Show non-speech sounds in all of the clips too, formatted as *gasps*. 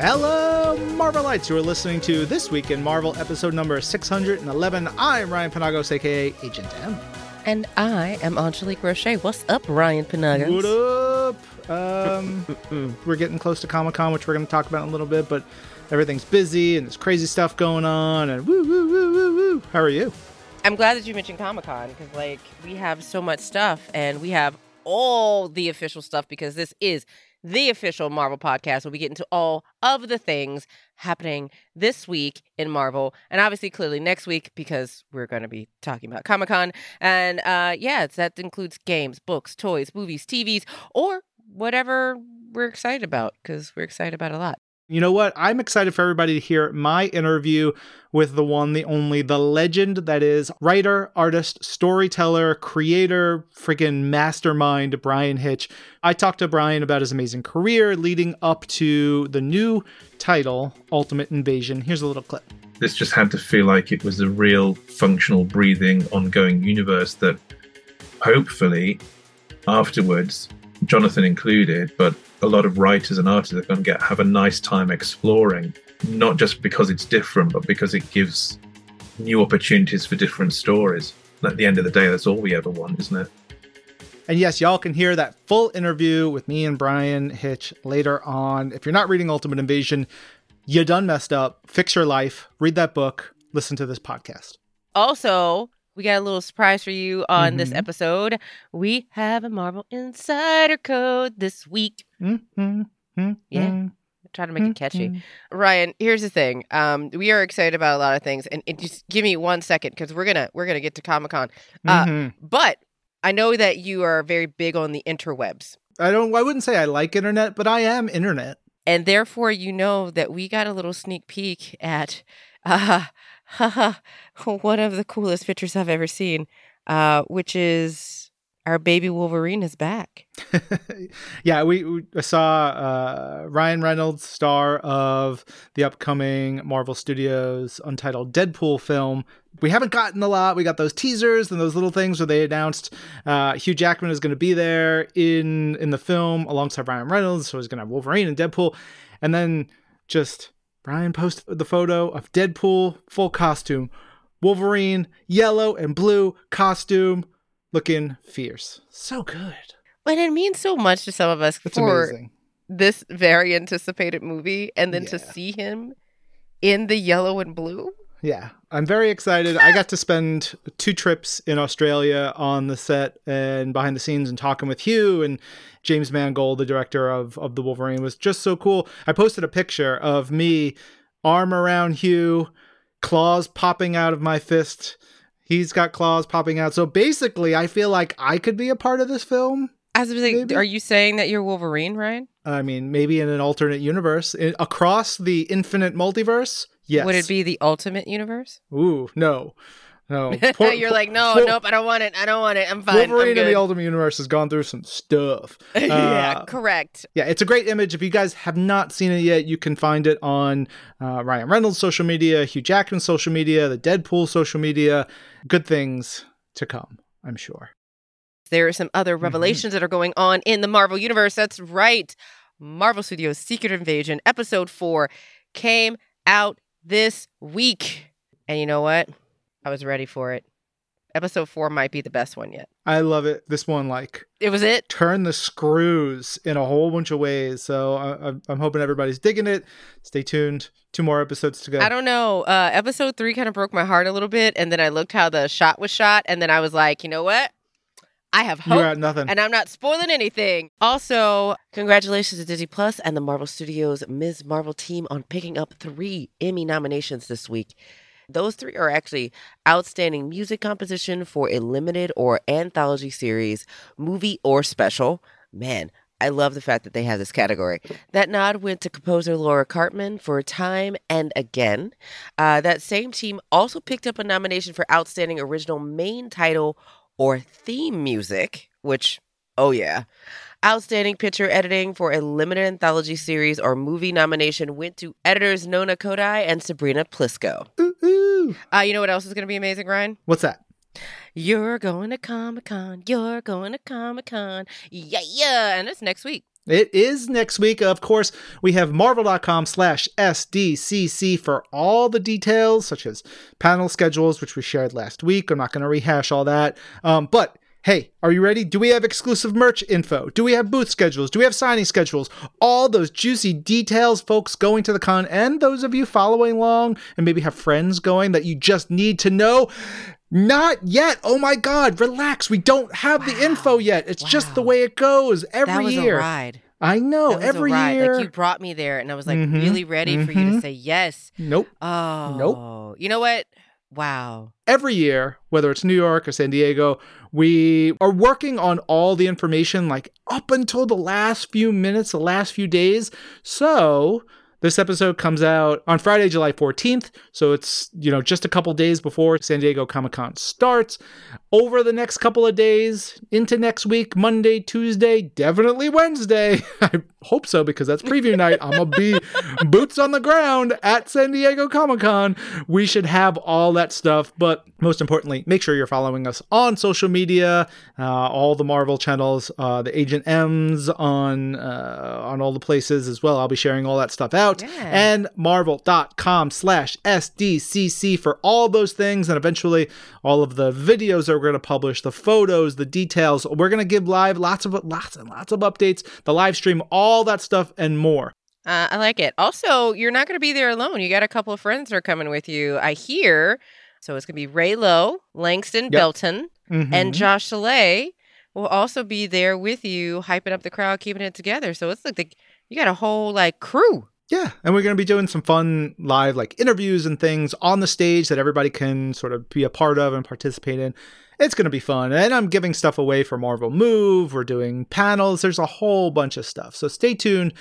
Hello, Marvelites, who are listening to This Week in Marvel, episode number 611. I'm Ryan Penagos, aka Agent M. And I am Angelique Roche. What's up, Ryan Penagos? What up? Um, *laughs* we're getting close to Comic Con, which we're going to talk about in a little bit, but everything's busy and there's crazy stuff going on, and woo, woo, woo, woo, woo. How are you? I'm glad that you mentioned Comic Con because, like, we have so much stuff and we have all the official stuff because this is the official Marvel podcast where we get into all of the things happening this week in Marvel and obviously clearly next week because we're going to be talking about Comic Con. And uh, yeah, that includes games, books, toys, movies, TVs, or whatever we're excited about because we're excited about a lot. You know what? I'm excited for everybody to hear my interview with the one, the only, the legend that is writer, artist, storyteller, creator, freaking mastermind, Bryan Hitch. I talked to Bryan about his amazing career leading up to the new title, Ultimate Invasion. Here's a little clip. This just had to feel like it was a real functional, breathing, ongoing universe that hopefully afterwards, Jonathan included, but a lot of writers and artists are going to get have a nice time exploring, not just because it's different, but because it gives new opportunities for different stories. And at the end of the day, that's all we ever want, isn't it? And yes, y'all can hear that full interview with me and Bryan Hitch later on. If you're not reading Ultimate Invasion, you done messed up. Fix your life. Read that book. Listen to this podcast. Also, we got a little surprise for you on this Mhm. episode. We have a Marvel Insider Code this week. Mm-hmm. Yeah. Try to make it catchy. Mhm. Ryan, here's the thing. Um, we are excited about a lot of things, and, and just give me one second because we're gonna we're gonna get to Comic Con. Uh, Mhm. But I know that you are very big on the interwebs, I don't. I wouldn't say I like internet, but I am internet. and therefore you know that we got a little sneak peek at uh, *laughs* one of the coolest pictures I've ever seen, uh, which is our baby Wolverine is back. *laughs* yeah, we, we saw uh, Ryan Reynolds, star of the upcoming Marvel Studios Untitled Deadpool film. We haven't gotten a lot. We got those teasers and those little things where they announced uh, Hugh Jackman is going to be there in in the film alongside Ryan Reynolds, so he's going to have Wolverine and Deadpool, and then just Brian posted the photo of Deadpool full costume, Wolverine yellow and blue costume, looking fierce. So good. And it means so much to some of us It's for amazing. this very anticipated movie and then to see him in the yellow and blue. Yeah, I'm very excited. I got to spend two trips in Australia on the set and behind the scenes and talking with Hugh and James Mangold, the director of, of the Wolverine, was just so cool. I posted a picture of me, arm around Hugh, claws popping out of my fist. He's got claws popping out. So basically, I feel like I could be a part of this film. I was like, Maybe. are you saying that you're Wolverine, Ryan? I mean, maybe in an alternate universe, in, across the infinite multiverse. Yes. Would it be the ultimate universe? Ooh, no, no. *laughs* Poor- you're like, no, poor- nope, I don't want it. I don't want it. I'm fine. Wolverine I'm in the. *laughs* Ultimate Universe has gone through some stuff. *laughs* yeah, Uh, correct. yeah, it's a great image. If you guys have not seen it yet, you can find it on uh, Ryan Reynolds' social media, Hugh Jackman's social media, the Deadpool social media. Good things to come, I'm sure. There are some other Mm-hmm. revelations that are going on in the Marvel universe. That's right. Marvel Studios Secret Invasion episode 4 came out this week. And you know what? I was ready for it. Episode 4 might be the best one yet. I love it. This one, like, It was it. turn the screws in a whole bunch of ways. So I, I'm- I'm hoping everybody's digging it. Stay tuned. Two more episodes to go. I don't know. Uh, episode three kind of broke my heart a little bit, and then I looked how the shot was shot, and then I was like, you know what? I have you hope, got nothing. and I'm not spoiling anything. Also, congratulations to Disney Plus and the Marvel Studios Ms. Marvel team on picking up three Emmy nominations this week. Those three are actually outstanding music composition for a limited or anthology series, movie, or special. Man, I love the fact that they have this category. That nod went to composer Laura Karpman for Time and Again. Uh, that same team also picked up a nomination for Outstanding Original Main Title or Theme Music, which, oh yeah. Outstanding Picture Editing for a limited anthology series or movie nomination went to editors Nona Khodai and Sabrina Plisco. Ooh, ooh. Uh, you know what else is going to be amazing, Ryan? What's that? You're going to Comic Con. You're going to Comic Con. Yeah, yeah. And it's next week. It is next week. Of course, we have marvel.com slash SDCC for all the details, such as panel schedules, which we shared last week. I'm not going to rehash all that. Um, but Hey, are you ready? Do we have exclusive merch info? Do we have booth schedules? Do we have signing schedules? All those juicy details, folks going to the con, and those of you following along and maybe have friends going that you just need to know. Not yet. Oh my God, relax. We don't have the info yet. It's just the way it goes every that was year. a ride. I know, every year. Like you brought me there, and I was like Mhm, really ready for you to mhm. say yes. nope. Oh, You know what? Wow. every year, whether it's New York or San Diego, we are working on all the information like up until the last few minutes, the last few days. So this episode comes out on Friday, July 14th. So it's, you know, just a couple days before San Diego Comic Con starts. Over the next couple of days, into next week, Monday, Tuesday, definitely Wednesday. *laughs* I hope so because that's preview night. I'm to be boots on the ground at San Diego Comic Con. We should have all that stuff. But most importantly, make sure you're following us on social media, uh, all the Marvel channels, uh, the Agent M's on uh, on all the places as well. I'll be sharing all that stuff out. Yeah. And marvel.com slash SDCC for all those things. And eventually all of the videos that we're going to publish, the photos, the details. We're going to give live lots of lots and lots of updates, the live stream, all that stuff and more. Uh, I like it. Also, you're not going to be there alone. You got a couple of friends that are coming with you. I hear. So it's going to be Ray Lowe, Langston Belton, and Mhm. Josh Soleil will also be there with you, hyping up the crowd, keeping it together. So it's like the, you got a whole like crew. Yeah, and we're going to be doing some fun live like interviews and things on the stage that everybody can sort of be a part of and participate in. It's going to be fun. And I'm giving stuff away for Marvel Move. We're doing panels. There's a whole bunch of stuff. So stay tuned.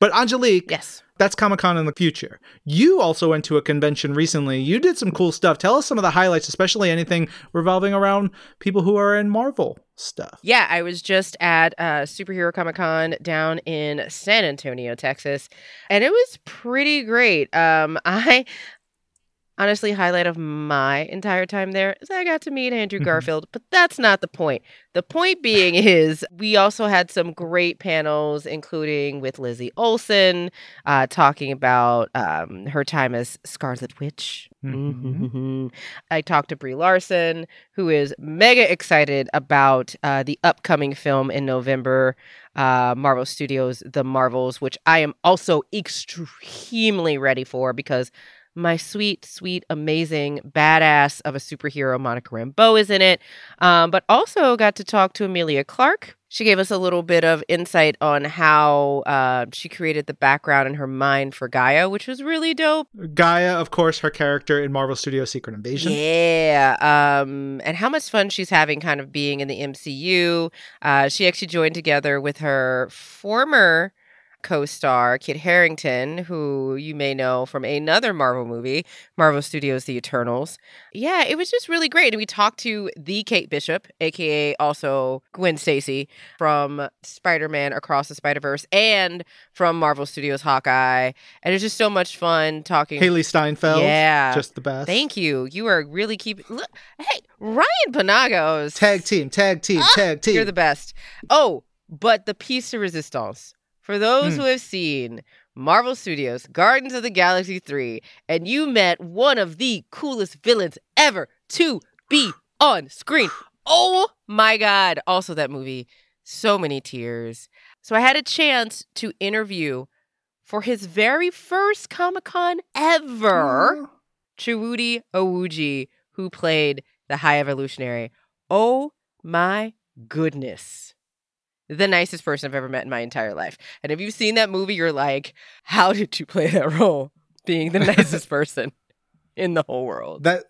But Angelique, Yes. that's Comic Con in the future. You also went to a convention recently. You did some cool stuff. Tell us some of the highlights, especially anything revolving around people who are in Marvel stuff. Yeah, I was just at uh, Superhero Comic Con down in San Antonio, Texas, and it was pretty great. Um, *laughs* I honestly highlight of my entire time there is I got to meet Andrew Mhm. Garfield, but that's not the point. The point being *laughs* is we also had some great panels, including with Lizzie Olsen, uh, talking about um, her time as Scarlet Witch. Mhm. Mhm. I talked to Brie Larson, who is mega excited about uh, the upcoming film in November, uh, Marvel Studios' The Marvels, which I am also extremely ready for because my sweet, sweet, amazing, badass of a superhero, Monica Rambeau, is in it. Um, but also got to talk to Emilia Clarke. She gave us a little bit of insight on how uh, she created the background in her mind for Gaia, which was really dope. Gaia, of course, her character in Marvel Studios Secret Invasion. Yeah. Um, and how much fun she's having kind of being in the MCU. Uh, she actually joined together with her former co star, Kit Harington, who you may know from another Marvel movie, Marvel Studios' The Eternals. Yeah, it was just really great. And we talked to the Kate Bishop, aka also Gwen Stacy from Spider Man Across the Spider Verse and from Marvel Studios Hawkeye. And it's just so much fun talking. Hailee Steinfeld. Yeah. Just the best. Thank you. You are really keeping. Look, hey, Ryan Penagos. Tag team, tag team, Ah, tag team. You're the best. Oh, but the piece de resistance. For those Hmm. who have seen Marvel Studios Guardians of the Galaxy 3 and you met one of the coolest villains ever to be on screen. Oh my God. Also, that movie, so many tears. So I had a chance to interview for his very first Comic Con ever. Chukwudi Iwuji, who played the High Evolutionary. Oh my goodness. The nicest person I've ever met in my entire life. And if you've seen that movie, you're like, how did you play that role? Being the nicest *laughs* person in the whole world. That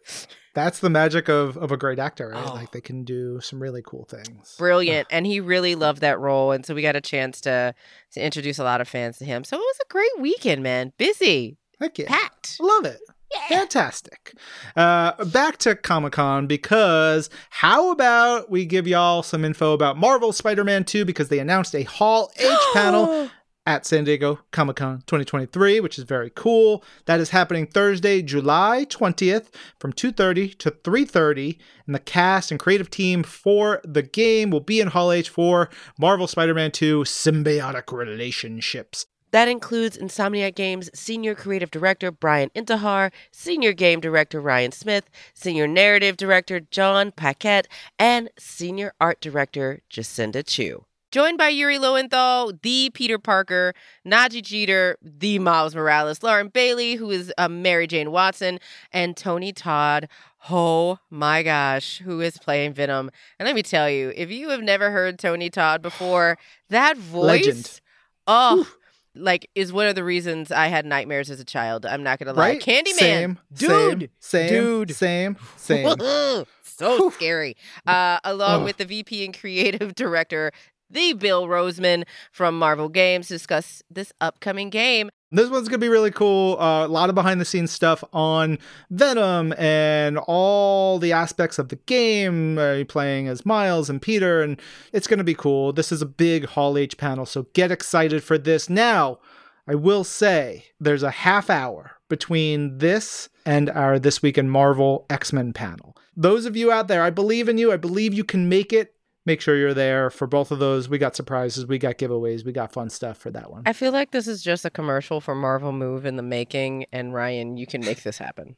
that's the magic of of a great actor, right? Oh. Like they can do some really cool things. Brilliant. And he really loved that role. And so we got a chance to to introduce a lot of fans to him. So it was a great weekend, man. Busy, Heck yeah. packed. Love it. Yeah. Fantastic. Uh, back to Comic Con because how about we give y'all some info about Marvel Spider Man 2 because they announced a Hall H *gasps* panel at San Diego Comic Con 2023, which is very cool. That is happening Thursday, July 20th from 2:30 to 3:30, and the cast and creative team for the game will be in Hall H for Marvel Spider-Man 2: Symbiotic Relationships. That includes Insomniac Games Senior Creative Director Bryan Intihar, Senior Game Director Ryan Smith, Senior Narrative Director John Paquette, and Senior Art Director Jacinda Chu. Joined by Yuri Lowenthal, the Peter Parker, Nadji Jeter, the Miles Morales, Lauren Bailey, who is uh, Mary Jane Watson, and Tony Todd. Oh my gosh, who is playing Venom? And let me tell you, if you have never heard Tony Todd before, that voice, Legend. oh, Whew. Like is one of the reasons I had nightmares as a child. I'm not gonna lie, Right? Candyman, Same, dude, same, same, dude. same, same. *laughs* so scary. Uh, along Ugh. with the VP and creative *laughs* director, the Bill Rosemann from Marvel Games, discuss this upcoming game. This one's gonna be really cool. Uh, a lot of behind the scenes stuff on Venom and all the aspects of the game. Uh, playing as Miles and Peter, and it's gonna be cool. This is a big Hall H panel, so get excited for this. Now, I will say there's a half hour between this and our This Week in Marvel X Men panel. Those of you out there, I believe in you. I believe you can make it. Make sure you're there for both of those. We got surprises, we got giveaways, we got fun stuff for that one. I feel like this is just a commercial for Marvel Move in the making, and Ryan, you can make this happen.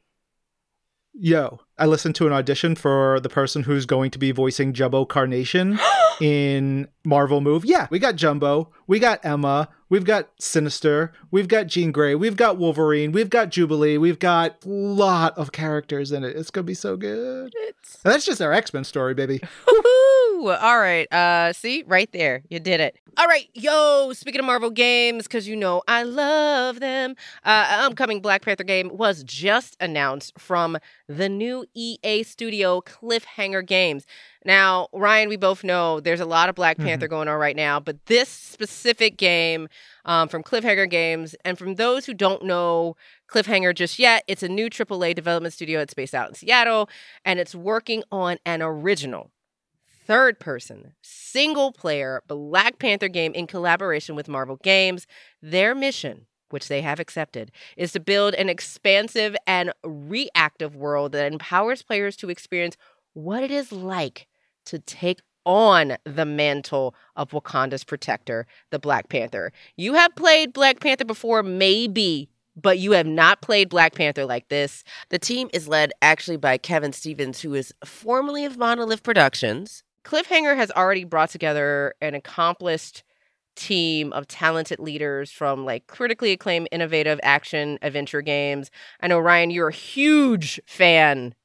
Yo, I listened to an audition for the person who's going to be voicing Jumbo Carnation *gasps* in Marvel Move. Yeah, we got Jumbo, we got Emma, we've got Sinister, we've got Jean Grey, we've got Wolverine, we've got Jubilee, we've got a lot of characters in it. It's gonna be so good. It's that's just our X Men story, baby. *laughs* Woohoo! All right. Uh see, right there. You did it. All right, yo, speaking of Marvel games, because you know I love them. Uh upcoming Black Panther game was just announced from the new EA studio Cliffhanger Games. Now, Ryan, we both know there's a lot of Black Panther going on right now, but this specific game um, from Cliffhanger Games, and from those who don't know Cliffhanger just yet, it's a new AAA development studio. It's based out in Seattle, and it's working on an original third person, single player Black Panther game in collaboration with Marvel Games. Their mission, which they have accepted, is to build an expansive and reactive world that empowers players to experience what it is like to take on the mantle of Wakanda's protector, the Black Panther. You have played Black Panther before, maybe. But you have not played Black Panther like this. The team is led actually by Kevin Stevens, who is formerly of Monolith Productions. Cliffhanger has already brought together an accomplished team of talented leaders from like critically acclaimed innovative action adventure games. I know Ryan, you're a huge fan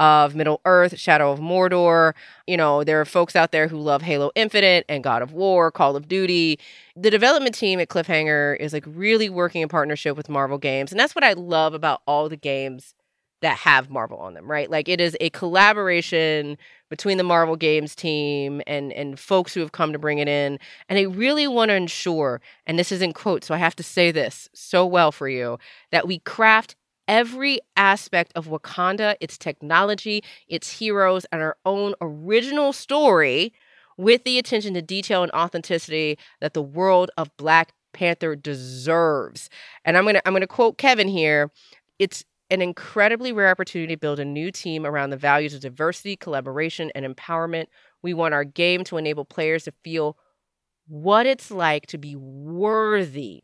of Middle Earth, Shadow of Mordor. You know, there are folks out there who love Halo Infinite and God of War, Call of Duty. The development team at Cliffhanger is like really working in partnership with Marvel Games. And that's what I love about all the games that have Marvel on them, right? Like it is a collaboration between the Marvel Games team and and folks who have come to bring it in, and they really want to ensure, and this is in quotes, so I have to say this so well for you, that we craft every aspect of Wakanda, its technology, its heroes, and our own original story with the attention to detail and authenticity that the world of Black Panther deserves. And I'm gonna I'm gonna quote Kevin here. It's an incredibly rare opportunity to build a new team around the values of diversity, collaboration, and empowerment. We want our game to enable players to feel what it's like to be worthy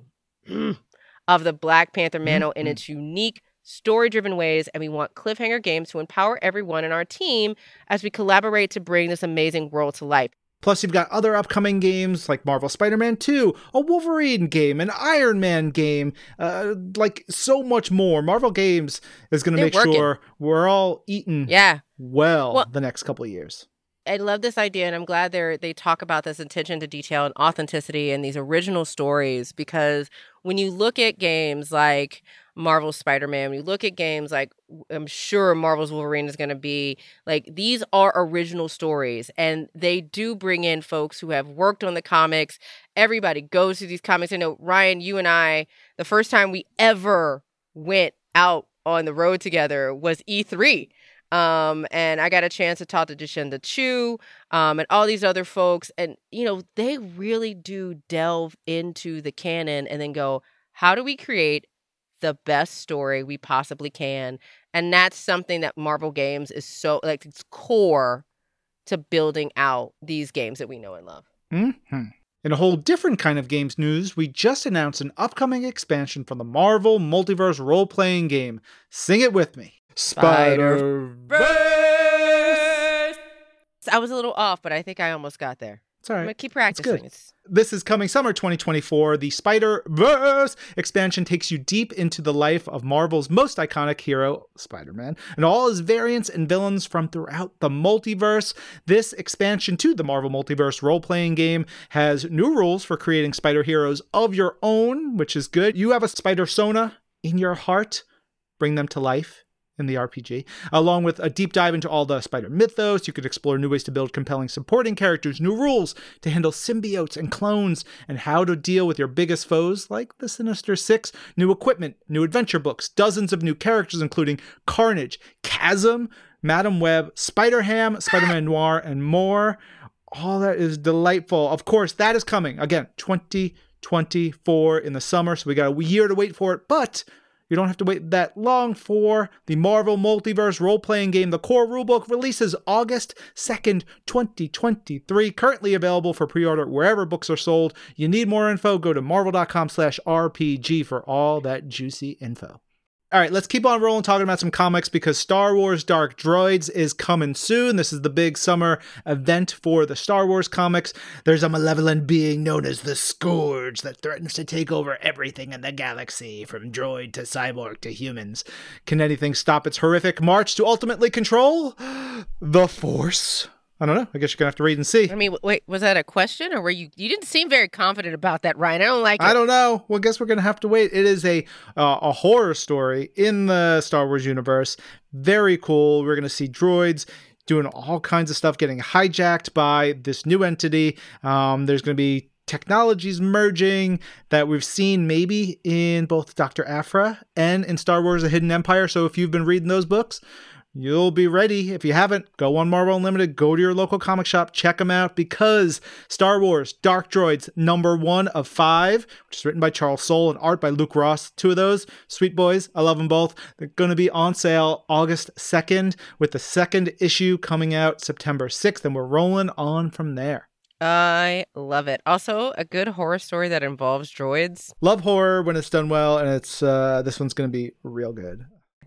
of the Black Panther mantle in Mhm. its unique, story driven ways. And we want Cliffhanger Games to empower everyone in our team as we collaborate to bring this amazing world to life. Plus, you've got other upcoming games like Marvel Spider Man 2, a Wolverine game, an Iron Man game, uh, like so much more. Marvel Games is going to make working. sure we're all eating Yeah. well, Well- the next couple of years. I love this idea, and I'm glad they they talk about this attention to detail and authenticity and these original stories. Because when you look at games like Marvel Spider-Man, when you look at games like I'm sure Marvel's Wolverine is going to be like these are original stories, and they do bring in folks who have worked on the comics. Everybody goes to these comics. I know Ryan, you and I, the first time we ever went out on the road together was E3 Um, and I got a chance to talk to Jacinda Chu um, and all these other folks. And, you know, they really do delve into the canon and then go, how do we create the best story we possibly can? And that's something that Marvel Games is so, like, it's core to building out these games that we know and love. Mm-hmm. In a whole different kind of games news, we just announced an upcoming expansion for the Marvel Multiverse role playing game. Sing it with me Spider Verse! I was a little off, but I think I almost got there. It's all right. I'm gonna keep practicing. It's this is coming summer 2024. The Spider Verse expansion takes you deep into the life of Marvel's most iconic hero, Spider Man, and all his variants and villains from throughout the multiverse. This expansion to the Marvel Multiverse role playing game has new rules for creating spider heroes of your own, which is good. You have a spider sona in your heart, bring them to life in the RPG, along with a deep dive into all the spider mythos. You could explore new ways to build compelling supporting characters, new rules to handle symbiotes and clones, and how to deal with your biggest foes like the Sinister Six, new equipment, new adventure books, dozens of new characters, including Carnage, Chasm, Madam Web, Spider Ham, Spider Man Noir, and more. All that is delightful. Of course, that is coming again 2024 in the summer, so we got a year to wait for it, but you don't have to wait that long for the Marvel Multiverse role playing game. The core rulebook releases August 2nd, 2023. Currently available for pre order wherever books are sold. You need more info? Go to marvel.com slash RPG for all that juicy info. All right, let's keep on rolling talking about some comics because Star Wars Dark Droids is coming soon. This is the big summer event for the Star Wars comics. There's a malevolent being known as the Scourge that threatens to take over everything in the galaxy, from droid to cyborg to humans. Can anything stop its horrific march to ultimately control *gasps* the Force? I don't know. I guess you're gonna have to read and see. I mean, wait, was that a question, or were you? You didn't seem very confident about that, Ryan. I don't like it. I don't know. Well, I guess we're gonna have to wait. It is a uh, a horror story in the Star Wars universe. Very cool. We're gonna see droids doing all kinds of stuff, getting hijacked by this new entity. Um, there's gonna be technologies merging that we've seen maybe in both Dr. Aphra and in Star Wars: A Hidden Empire. So if you've been reading those books, you'll be ready. If you haven't, go on Marvel Unlimited, go to your local comic shop, check them out because Star Wars Dark Droids, number one of five, which is written by Charles Soule and art by Luke Ross. Two of those, sweet boys. I love them both. They're going to be on sale August 2nd with the second issue coming out September 6th, and we're rolling on from there. I love it. Also, a good horror story that involves droids. Love horror when it's done well, and it's uh, this one's going to be real good.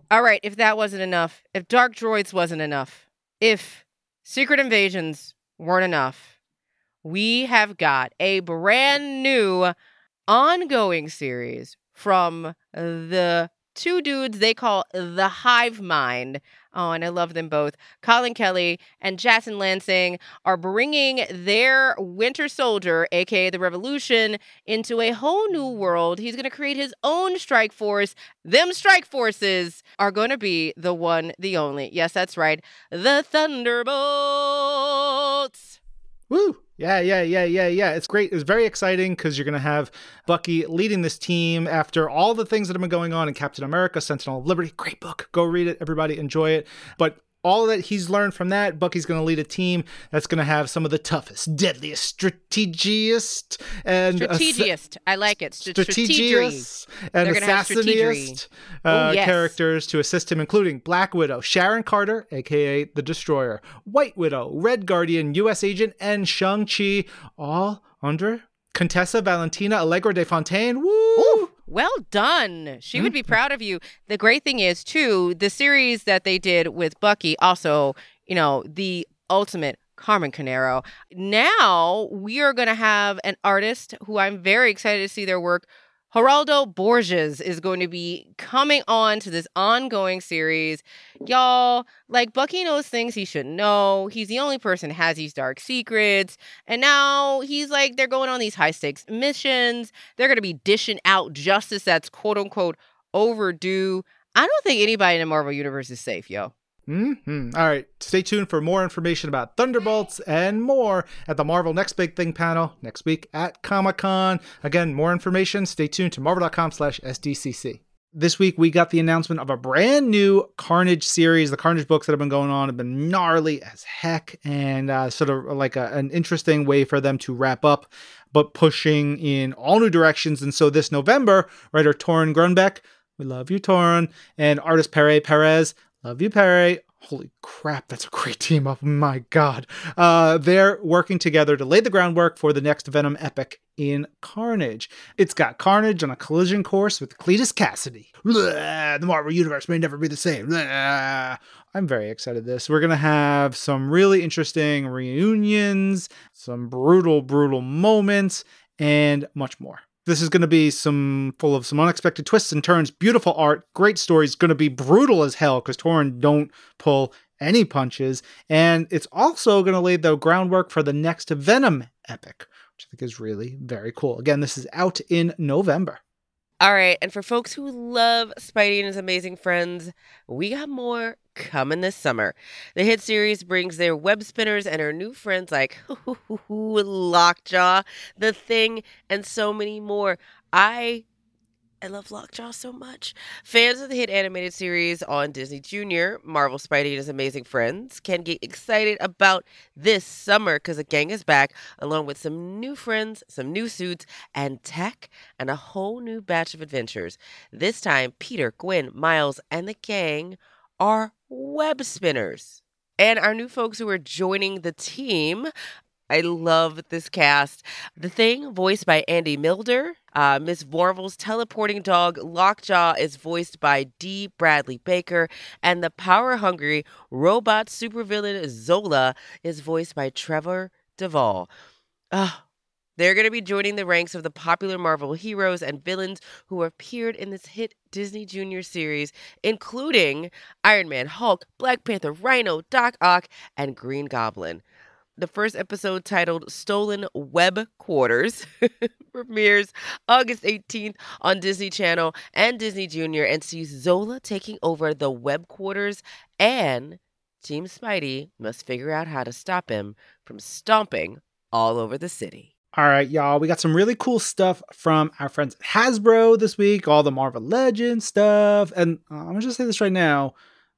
All right, if that wasn't enough, if Dark Droids wasn't enough, if Secret Invasions weren't enough, we have got a brand new ongoing series from the two dudes they call the Hive Mind. Oh, and I love them both. Collin Kelly and Jackson Lanzing are bringing their Winter Soldier, aka the Revolution, into a whole new world. He's going to create his own strike force. Them strike forces are going to be the one, the only. Yes, that's right. The Thunderbolts. Woo! Yeah, yeah, yeah, yeah, yeah. It's great. It's very exciting because you're going to have Bucky leading this team after all the things that have been going on in Captain America, Sentinel of Liberty. Great book. Go read it. Everybody enjoy it. But all that he's learned from that, Bucky's going to lead a team that's going to have some of the toughest, deadliest, strategiest, and strategiest. I like it. Strategiest and assassiniest uh, yes. characters to assist him, including Black Widow, Sharon Carter, aka the Destroyer, White Widow, Red Guardian, U.S. Agent, and Shang Chi, all under Contessa Valentina Allegra de Fontaine. Woo! Ooh. Well done. She mm-hmm. would be mm-hmm. proud of you. The great thing is, too, the series that they did with Bucky, also, you know, the ultimate Carmen Carnero. Now we are going to have an artist who I'm very excited to see their work Geraldo Borges is going to be coming on to this ongoing series. Y'all, like Bucky knows things he should know. He's the only person has these dark secrets. And now he's like, they're going on these high stakes missions. They're going to be dishing out justice that's quote unquote overdue. I don't think anybody in the Marvel Universe is safe, yo. Mm-hmm. All right. Stay tuned for more information about Thunderbolts and more at the Marvel Next Big Thing panel next week at Comic Con. Again, more information. Stay tuned to marvel.com slash SDCC. this week we got the announcement of a brand new Carnage series. The Carnage books that have been going on have been gnarly as heck, and uh, sort of like a, an interesting way for them to wrap up, but pushing in all new directions. And so this November, writer Torunn Grønbekk we love you, Torunn, and artist Pere Perez, love you, Pere, holy crap, that's a great team up. My God. Uh, they're working together to lay the groundwork for the next Venom epic in Carnage. It's got Carnage on a collision course with Cletus Kasady. Blah, the Marvel Universe may never be the same. Blah. I'm very excited this. We're going to have some really interesting reunions, some brutal, brutal moments, and much more. This is going to be some full of some unexpected twists and turns, beautiful art, great stories. Going to be brutal as hell because Torunn don't pull any punches, and it's also going to lay the groundwork for the next Venom epic, which I think is really very cool. Again, this is out in November. All right, and for folks who love Spidey and his amazing friends, we got more coming this summer. The hit series brings their web spinners and her new friends like *laughs* Lockjaw, The Thing, and so many more. I I love Lockjaw so much. Fans of the hit animated series on Disney Junior, Marvel Spidey and his amazing friends, can get excited about this summer because the gang is back, along with some new friends, some new suits, and tech, and a whole new batch of adventures. This time, Peter, Gwen, Miles, and the gang are web spinners. And our new folks who are joining the team I love this cast. The Thing, voiced by Andy Milder. Uh, Miss Marvel's teleporting dog, Lockjaw, is voiced by D. Bradley Baker. And the power hungry robot supervillain Zola is voiced by Trevor Devall. Ah, they're going to be joining the ranks of the popular Marvel heroes and villains who appeared in this hit Disney Junior series, including Iron Man, Hulk, Black Panther, Rhino, Doc Ock, and Green Goblin. The first episode, titled Stolen Web Quarters, *laughs* premieres August 18th on Disney Channel and Disney Junior and sees Zola taking over the web quarters and Team Spidey must figure out how to stop him from stomping all over the city. All right, y'all, we got some really cool stuff from our friends at Hasbro this week, all the Marvel Legends stuff. And uh, I'm going to just say this right now.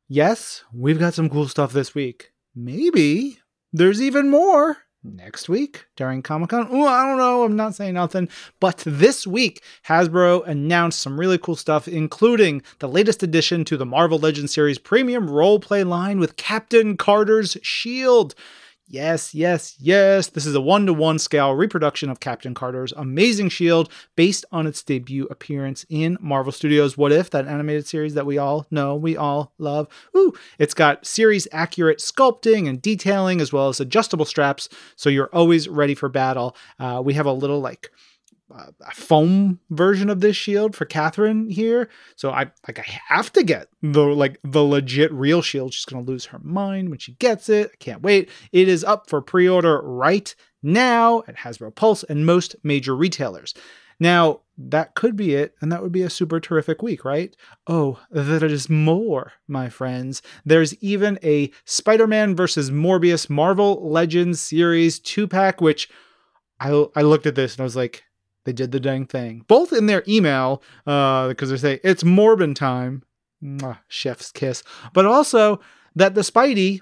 Yes, we've got some cool stuff this week. Maybe there's even more next week during Comic Con. Oh, I don't know. I'm not saying nothing. But this week, Hasbro announced some really cool stuff, including the latest addition to the Marvel Legends series premium roleplay line with Captain Carter's Shield. Yes, yes, yes. This is a one to one scale reproduction of Captain Carter's amazing shield based on its debut appearance in Marvel Studios' What If, that animated series that we all know, we all love. Ooh, it's got series accurate sculpting and detailing as well as adjustable straps, so you're always ready for battle. Uh, we have a little like uh, a foam version of this shield for Catherine here. So I like I have to get the like the legit real shield. She's gonna lose her mind when she gets it. I can't wait. It is up for pre-order right now at Hasbro Pulse and most major retailers. Now, that could be it, and that would be a super terrific week, right? Oh, there is more, my friends. There's even a Spider Man versus Morbius Marvel Legends series two pack, which I, I looked at this and I was like, they did the dang thing. Both in their email, uh, because uh, they say it's Morbin time, Mwah, chef's kiss, but also that the Spidey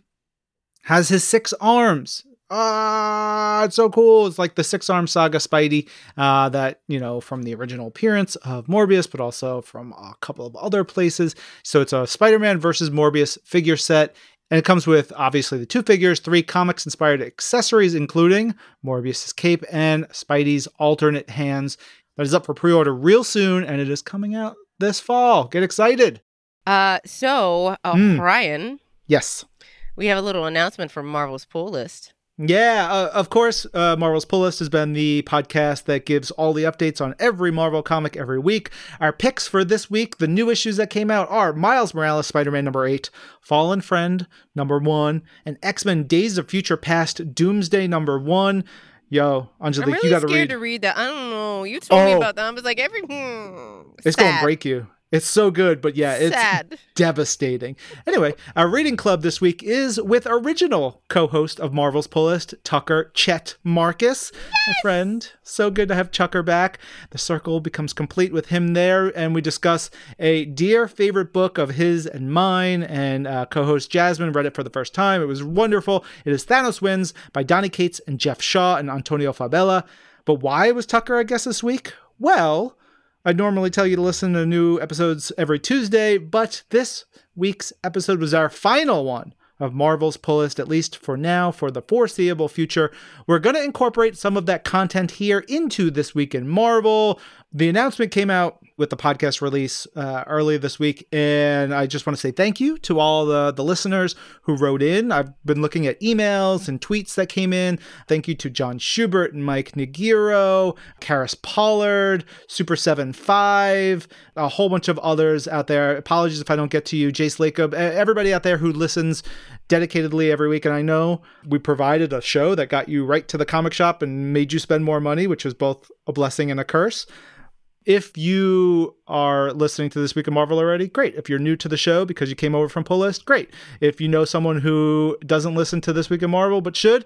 has his six arms. Ah, it's so cool. It's like the six arm saga Spidey uh, that, you know, from the original appearance of Morbius, but also from a couple of other places. So it's a Spider Man versus Morbius figure set. And it comes with obviously the two figures, three comics inspired accessories, including Morbius' cape and Spidey's alternate hands. That is up for pre order real soon, and it is coming out this fall. Get excited. Uh, so, uh, mm. Ryan. Yes. We have a little announcement from Marvel's pull list. Yeah, uh, of course, uh, Marvel's Pull List has been the podcast that gives all the updates on every Marvel comic every week. Our picks for this week, the new issues that came out are Miles Morales Spider Man number 8, Fallen Friend number 1, and X Men Days of Future Past Doomsday number 1. Yo, Angelique, I'm really you got to read. to read that. I don't know. You told oh. me about that. I was like, every. Hmm, it's going to break you. It's so good, but yeah, it's Sad. devastating. Anyway, our reading club this week is with original co-host of Marvel's Pull List, Tucker Chet Markus, my friend. So good to have Tucker back. The circle becomes complete with him there, and we discuss a dear favorite book of his and mine. And uh, co-host Jasmine read it for the first time. It was wonderful. It is Thanos Wins by Donny Cates and Geoff Shaw and Antonio Fabela. But why was Tucker, I guess, this week? Well, I normally tell you to listen to new episodes every Tuesday, but this week's episode was our final one of Marvel's Pull List, at least for now, for the foreseeable future. We're going to incorporate some of that content here into This Week in Marvel. The announcement came out with the podcast release uh, early this week, and I just want to say thank you to all the, the listeners who wrote in. I've been looking at emails and tweets that came in. Thank you to John Schubert and Mike Nagiro, Karis Pollard, Super Seven Five, a whole bunch of others out there. Apologies if I don't get to you, Jace Lacob, everybody out there who listens dedicatedly every week. And I know we provided a show that got you right to the comic shop and made you spend more money, which was both a blessing and a curse. If you are listening to This Week of Marvel already, great. If you're new to the show because you came over from Pull List, great. If you know someone who doesn't listen to This Week of Marvel but should,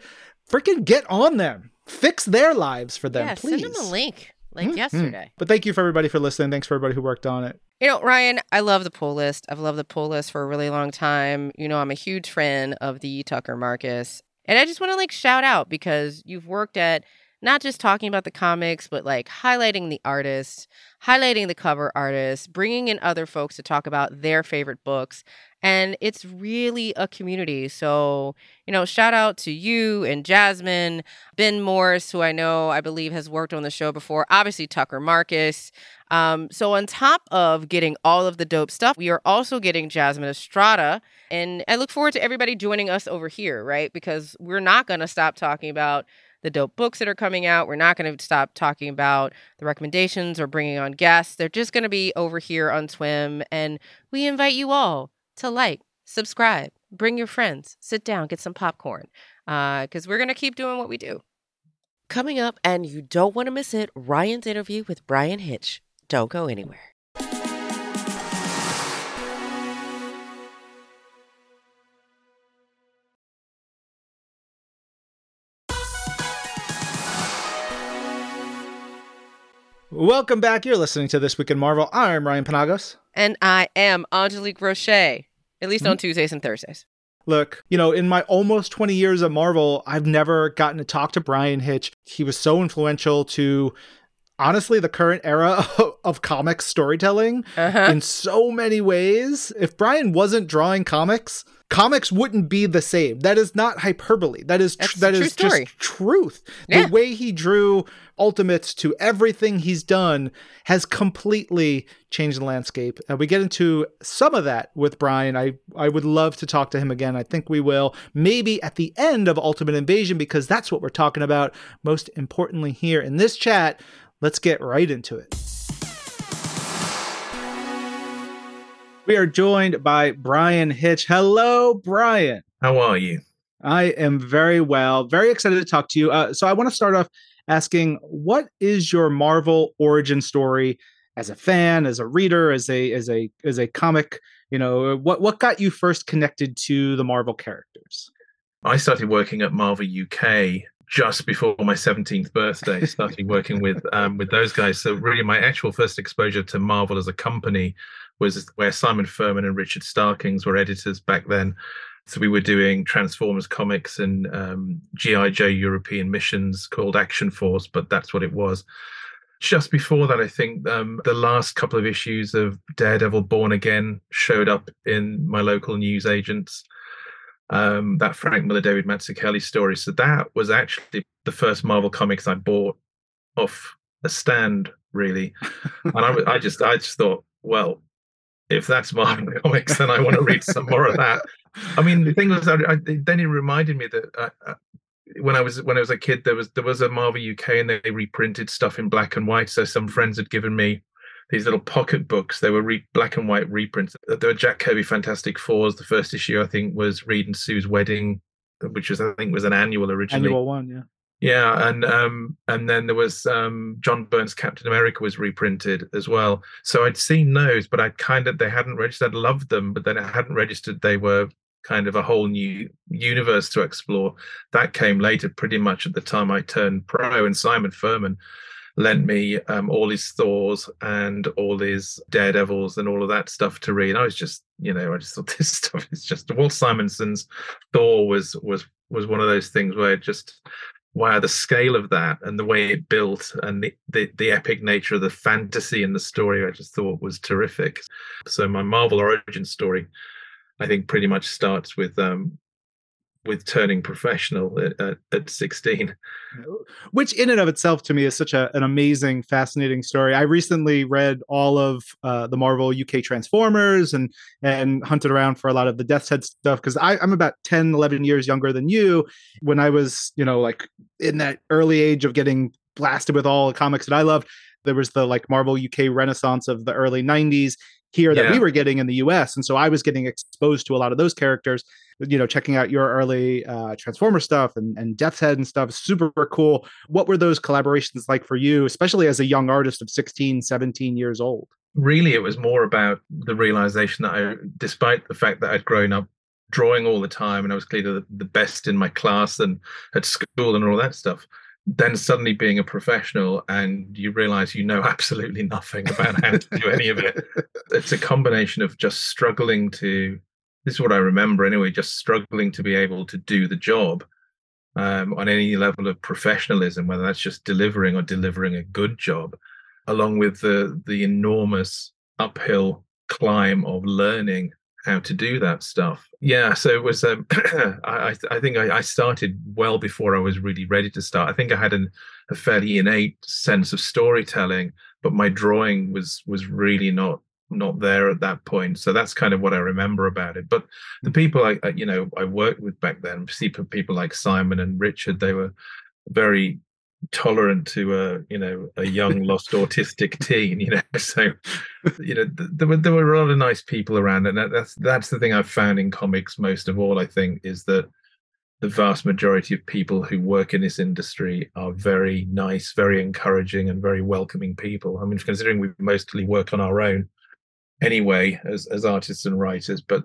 freaking get on them. Fix their lives for them, yeah, please. send them a link like mm-hmm. yesterday. But thank you for everybody for listening. Thanks for everybody who worked on it. You know, Ryan, I love the pull list. I've loved the pull list for a really long time. You know, I'm a huge fan of the Tucker Markus. And I just want to like shout out because you've worked at not just talking about the comics, but like highlighting the artists, highlighting the cover artists, bringing in other folks to talk about their favorite books. And it's really a community. So, you know, shout out to you and Jasmine, Ben Morris, who I know I believe has worked on the show before, obviously Tucker Markus. Um, so, on top of getting all of the dope stuff, we are also getting Jasmine Estrada. And I look forward to everybody joining us over here, right? Because we're not going to stop talking about the dope books that are coming out. We're not going to stop talking about the recommendations or bringing on guests. They're just going to be over here on Swim. And we invite you all to like, subscribe, bring your friends, sit down, get some popcorn, because uh, we're going to keep doing what we do. Coming up, and you don't want to miss it, Ryan's interview with Bryan Hitch. Don't go anywhere. Welcome back. You're listening to This Week in Marvel. I'm Ryan Penagos. And I am Angelique Roche, at least mm-hmm. on Tuesdays and Thursdays. Look, you know, in my almost 20 years at Marvel, I've never gotten to talk to Bryan Hitch. He was so influential to honestly the current era *laughs* of, comics storytelling uh-huh. in so many ways. If Bryan wasn't drawing comics, comics wouldn't be the same. That is not hyperbole. That is tr- that is story. just truth. Yeah. The way he drew Ultimates to everything he's done has completely changed the landscape. And we get into some of that with Bryan. I I would love to talk to him again. I think we will. Maybe at the end of Ultimate Invasion because that's what we're talking about most importantly here in this chat. Let's get right into it. We are joined by Bryan Hitch. Hello, Bryan. How are you? I am very well. Very excited to talk to you. Uh, so, I want to start off asking what is your Marvel origin story as a fan, as a reader, as a as a as a comic, you know, what what got you first connected to the Marvel characters? I started working at Marvel UK just before my 17th birthday started working with um, with those guys so really my actual first exposure to marvel as a company was where simon furman and richard starkings were editors back then so we were doing Transformers comics and um, GI Joe European missions called Action Force, but that's what it was. Just before that, I think um, the last couple of issues of Daredevil Born Again showed up in my local news agents. Um, that Frank Miller, David Mazzucchelli story. So that was actually the first Marvel comics I bought off a stand, really. *laughs* and I, I just, I just thought, well, if that's Marvel *laughs* comics, then I want to read some more of that. I mean, the thing was, I, I, then it reminded me that uh, uh, when I was when I was a kid, there was there was a Marvel UK, and they reprinted stuff in black and white. So some friends had given me these little pocket books. They were re- black and white reprints. There were Jack Kirby Fantastic Fours. The first issue, I think, was Reed and Sue's Wedding, which was I think was an annual originally. Annual one, yeah. Yeah, and um, and then there was um, John Byrne's Captain America was reprinted as well. So I'd seen those, but I kind of they hadn't registered. I loved them, but then I hadn't registered they were kind of a whole new universe to explore. That came later, pretty much at the time I turned pro, and Simon Furman lent me um, all his Thors and all his Daredevils and all of that stuff to read. I was just, you know, I just thought *laughs* this stuff is just Walt Simonson's Thor was was was one of those things where it just wow the scale of that and the way it built and the, the, the epic nature of the fantasy and the story i just thought was terrific. So my marvel origin story i think pretty much starts with um with turning professional at, at, at, 16 which in and of itself to me is such a, an amazing fascinating story. I recently read all of uh, the marvel uk transformers and and hunted around for a lot of the death's head stuff because i'm about 10 11 years younger than you. When i was you know like in that early age of getting blasted with all the comics that i loved there was the like marvel uk renaissance of the early 90s here that yeah. we were getting in the us and so i was getting exposed to a lot of those characters you know checking out your early uh, transformer stuff and, and death's head and stuff super cool. What were those collaborations like for you especially as a young artist of 16 17 years old? Really it was more about the realization that i despite the fact that i'd grown up drawing all the time and i was clearly the, the best in my class and at school and all that stuff then suddenly being a professional and you realize you know *laughs* absolutely nothing about how to do any of it. *laughs* It's a combination of just struggling to this is what I remember anyway, just struggling to be able to do the job um, on any level of professionalism, whether that's just delivering or delivering a good job, along with the the enormous uphill climb of learning how to do that stuff. Yeah, so it was. Um, *clears throat* I, I think I, I, started well before I was really ready to start. I think I had an, a fairly innate sense of storytelling, but my drawing was was really not not there at that point. So that's kind of what I remember about it. But the mm. people I, you know, I worked with back then, people like Simon and Richard, they were very tolerant to a you know a young *laughs* lost autistic teen you know *laughs* so you know there were there were a lot of nice people around and that's that's the thing i've found in comics most of all i think is that the vast majority of people who work in this industry are very nice very encouraging and very welcoming people i mean considering we mostly work on our own anyway as as artists and writers but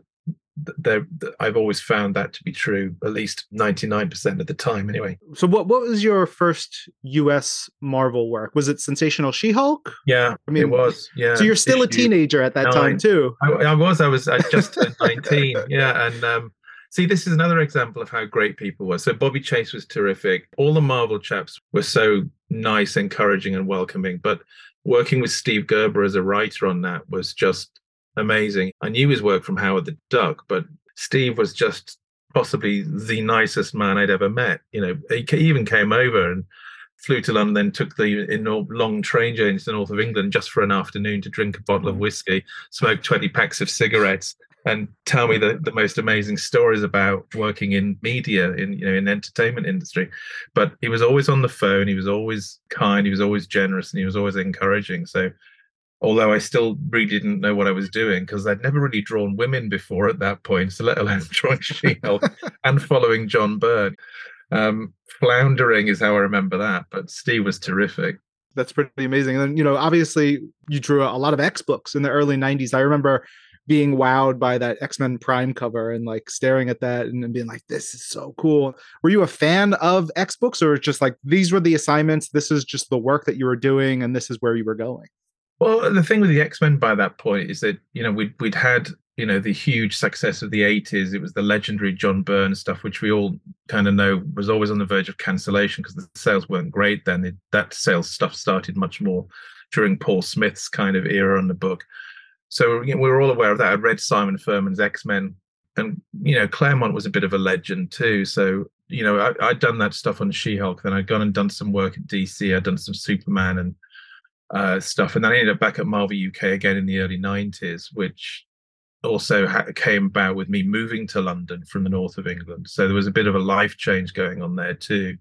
there I've always found that to be true at least 99% of the time anyway. So what what was your first US Marvel work? Was it Sensational She-Hulk? Yeah, I mean it was. Yeah. So you're still a teenager at that nine. time too. I, I, was I was I just *laughs* 19. yeah, and um See, this is another example of how great people were. So Bobbie Chase was terrific. All the Marvel chaps were so nice, encouraging, and welcoming. But working with Steve Gerber as a writer on that was just amazing. I knew his work from Howard the Duck, but Steve was just possibly the nicest man I'd ever met. You know, he even came over and flew to London, then took the long train journey to the north of England just for an afternoon to drink a bottle of mm. whiskey, smoke 20 packs of cigarettes, and tell me the, the most amazing stories about working in media in you know in entertainment industry. But he was always on the phone he was always kind he was always generous and he was always encouraging. So although i still really didn't know what i was doing because i'd never really drawn women before at that point so let alone *laughs* drawing she-hulk and following john byrne. Um, floundering is how i remember that but steve was terrific. That's pretty amazing. And you know obviously you drew a lot of x books in the early 90s i remember being wowed by that X-Men Prime cover and like staring at that and, being like, this is so cool. Were you a fan of X books or just like these were the assignments, this is just the work that you were doing and this is where you were going? Well, the thing with the X-Men by that point is that, you know, we'd we'd had, you know, the huge success of the 80s. It was the legendary John Byrne stuff, which we all kind of know was always on the verge of cancellation because the sales weren't great then. It, that sales stuff started much more during Paul Smith's kind of era on the book. So you know, we were all aware of that. I read Simon Furman's X Men, and you know Claremont was a bit of a legend too. So you know I, had done that stuff on She Hulk. Then I'd gone and done some work at DC. I'd done some Superman and uh, stuff, and then I ended up back at Marvel UK again in the early '90s, which also ha- came about with me moving to London from the north of England. So there was a bit of a life change going on there too.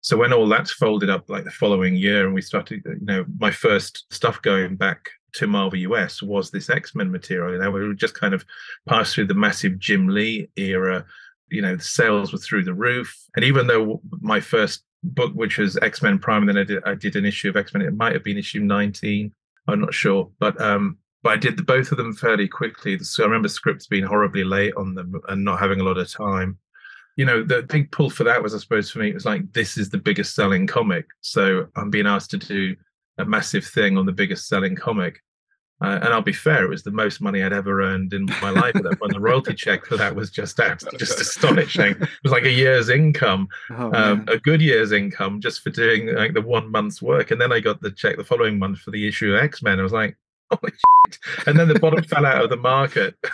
So when all that's folded up like the following year, and we started, you know, my first stuff going back to Marvel US was this X Men material. You know, we just kind of passed through the massive Jim Lee era. You know, the sales were through the roof. And even though my first book, which was X Men Prime, and then I did I did an issue of X Men. It might have been issue nineteen. I'm not sure, but um, but I did the, both of them fairly quickly. So I remember scripts being horribly late on them and not having a lot of time. You know, the big pull for that was, I suppose, for me, it was like this is the biggest selling comic, so I'm being asked to do a massive thing on the biggest selling comic. Uh, and I'll be fair, it was the most money I'd ever earned in my life. when the royalty *laughs* check for that was just just astonishing. It was like a year's income, oh, um, a good year's income just for doing like the one month's work. And then I got the check the following month for the issue of X Men. I was like, holy shit. And then the bottom fell out of the market. *laughs*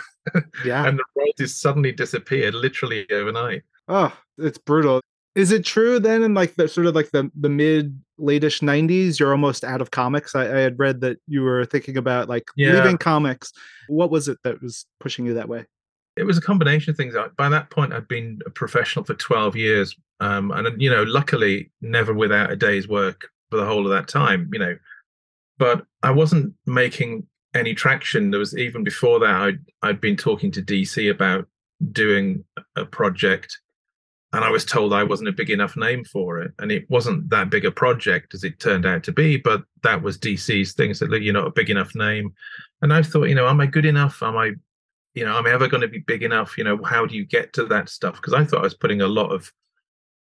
Yeah. and the royalties suddenly disappeared literally overnight. Oh, it's brutal. Is it true then in like the sort of like the the mid lateish 90s you're almost out of comics? I, I, had read that you were thinking about like yeah. leaving comics. What was it that was pushing you that way? It was a combination of things. By that point i'd been a professional for 12 years um, and you know luckily never without a day's work for the whole of that time you know. But i wasn't making any traction. There was even before that i'd, I'd been talking to dc about doing a project and I was told I wasn't a big enough name for it. And it wasn't that big a project as it turned out to be, but that was DC's thing. Said, look, you're not a big enough name. And I thought, you know, am I good enough? Am I, you know, am I ever going to be big enough? You know, how do you get to that stuff? Because I thought I was putting a lot of,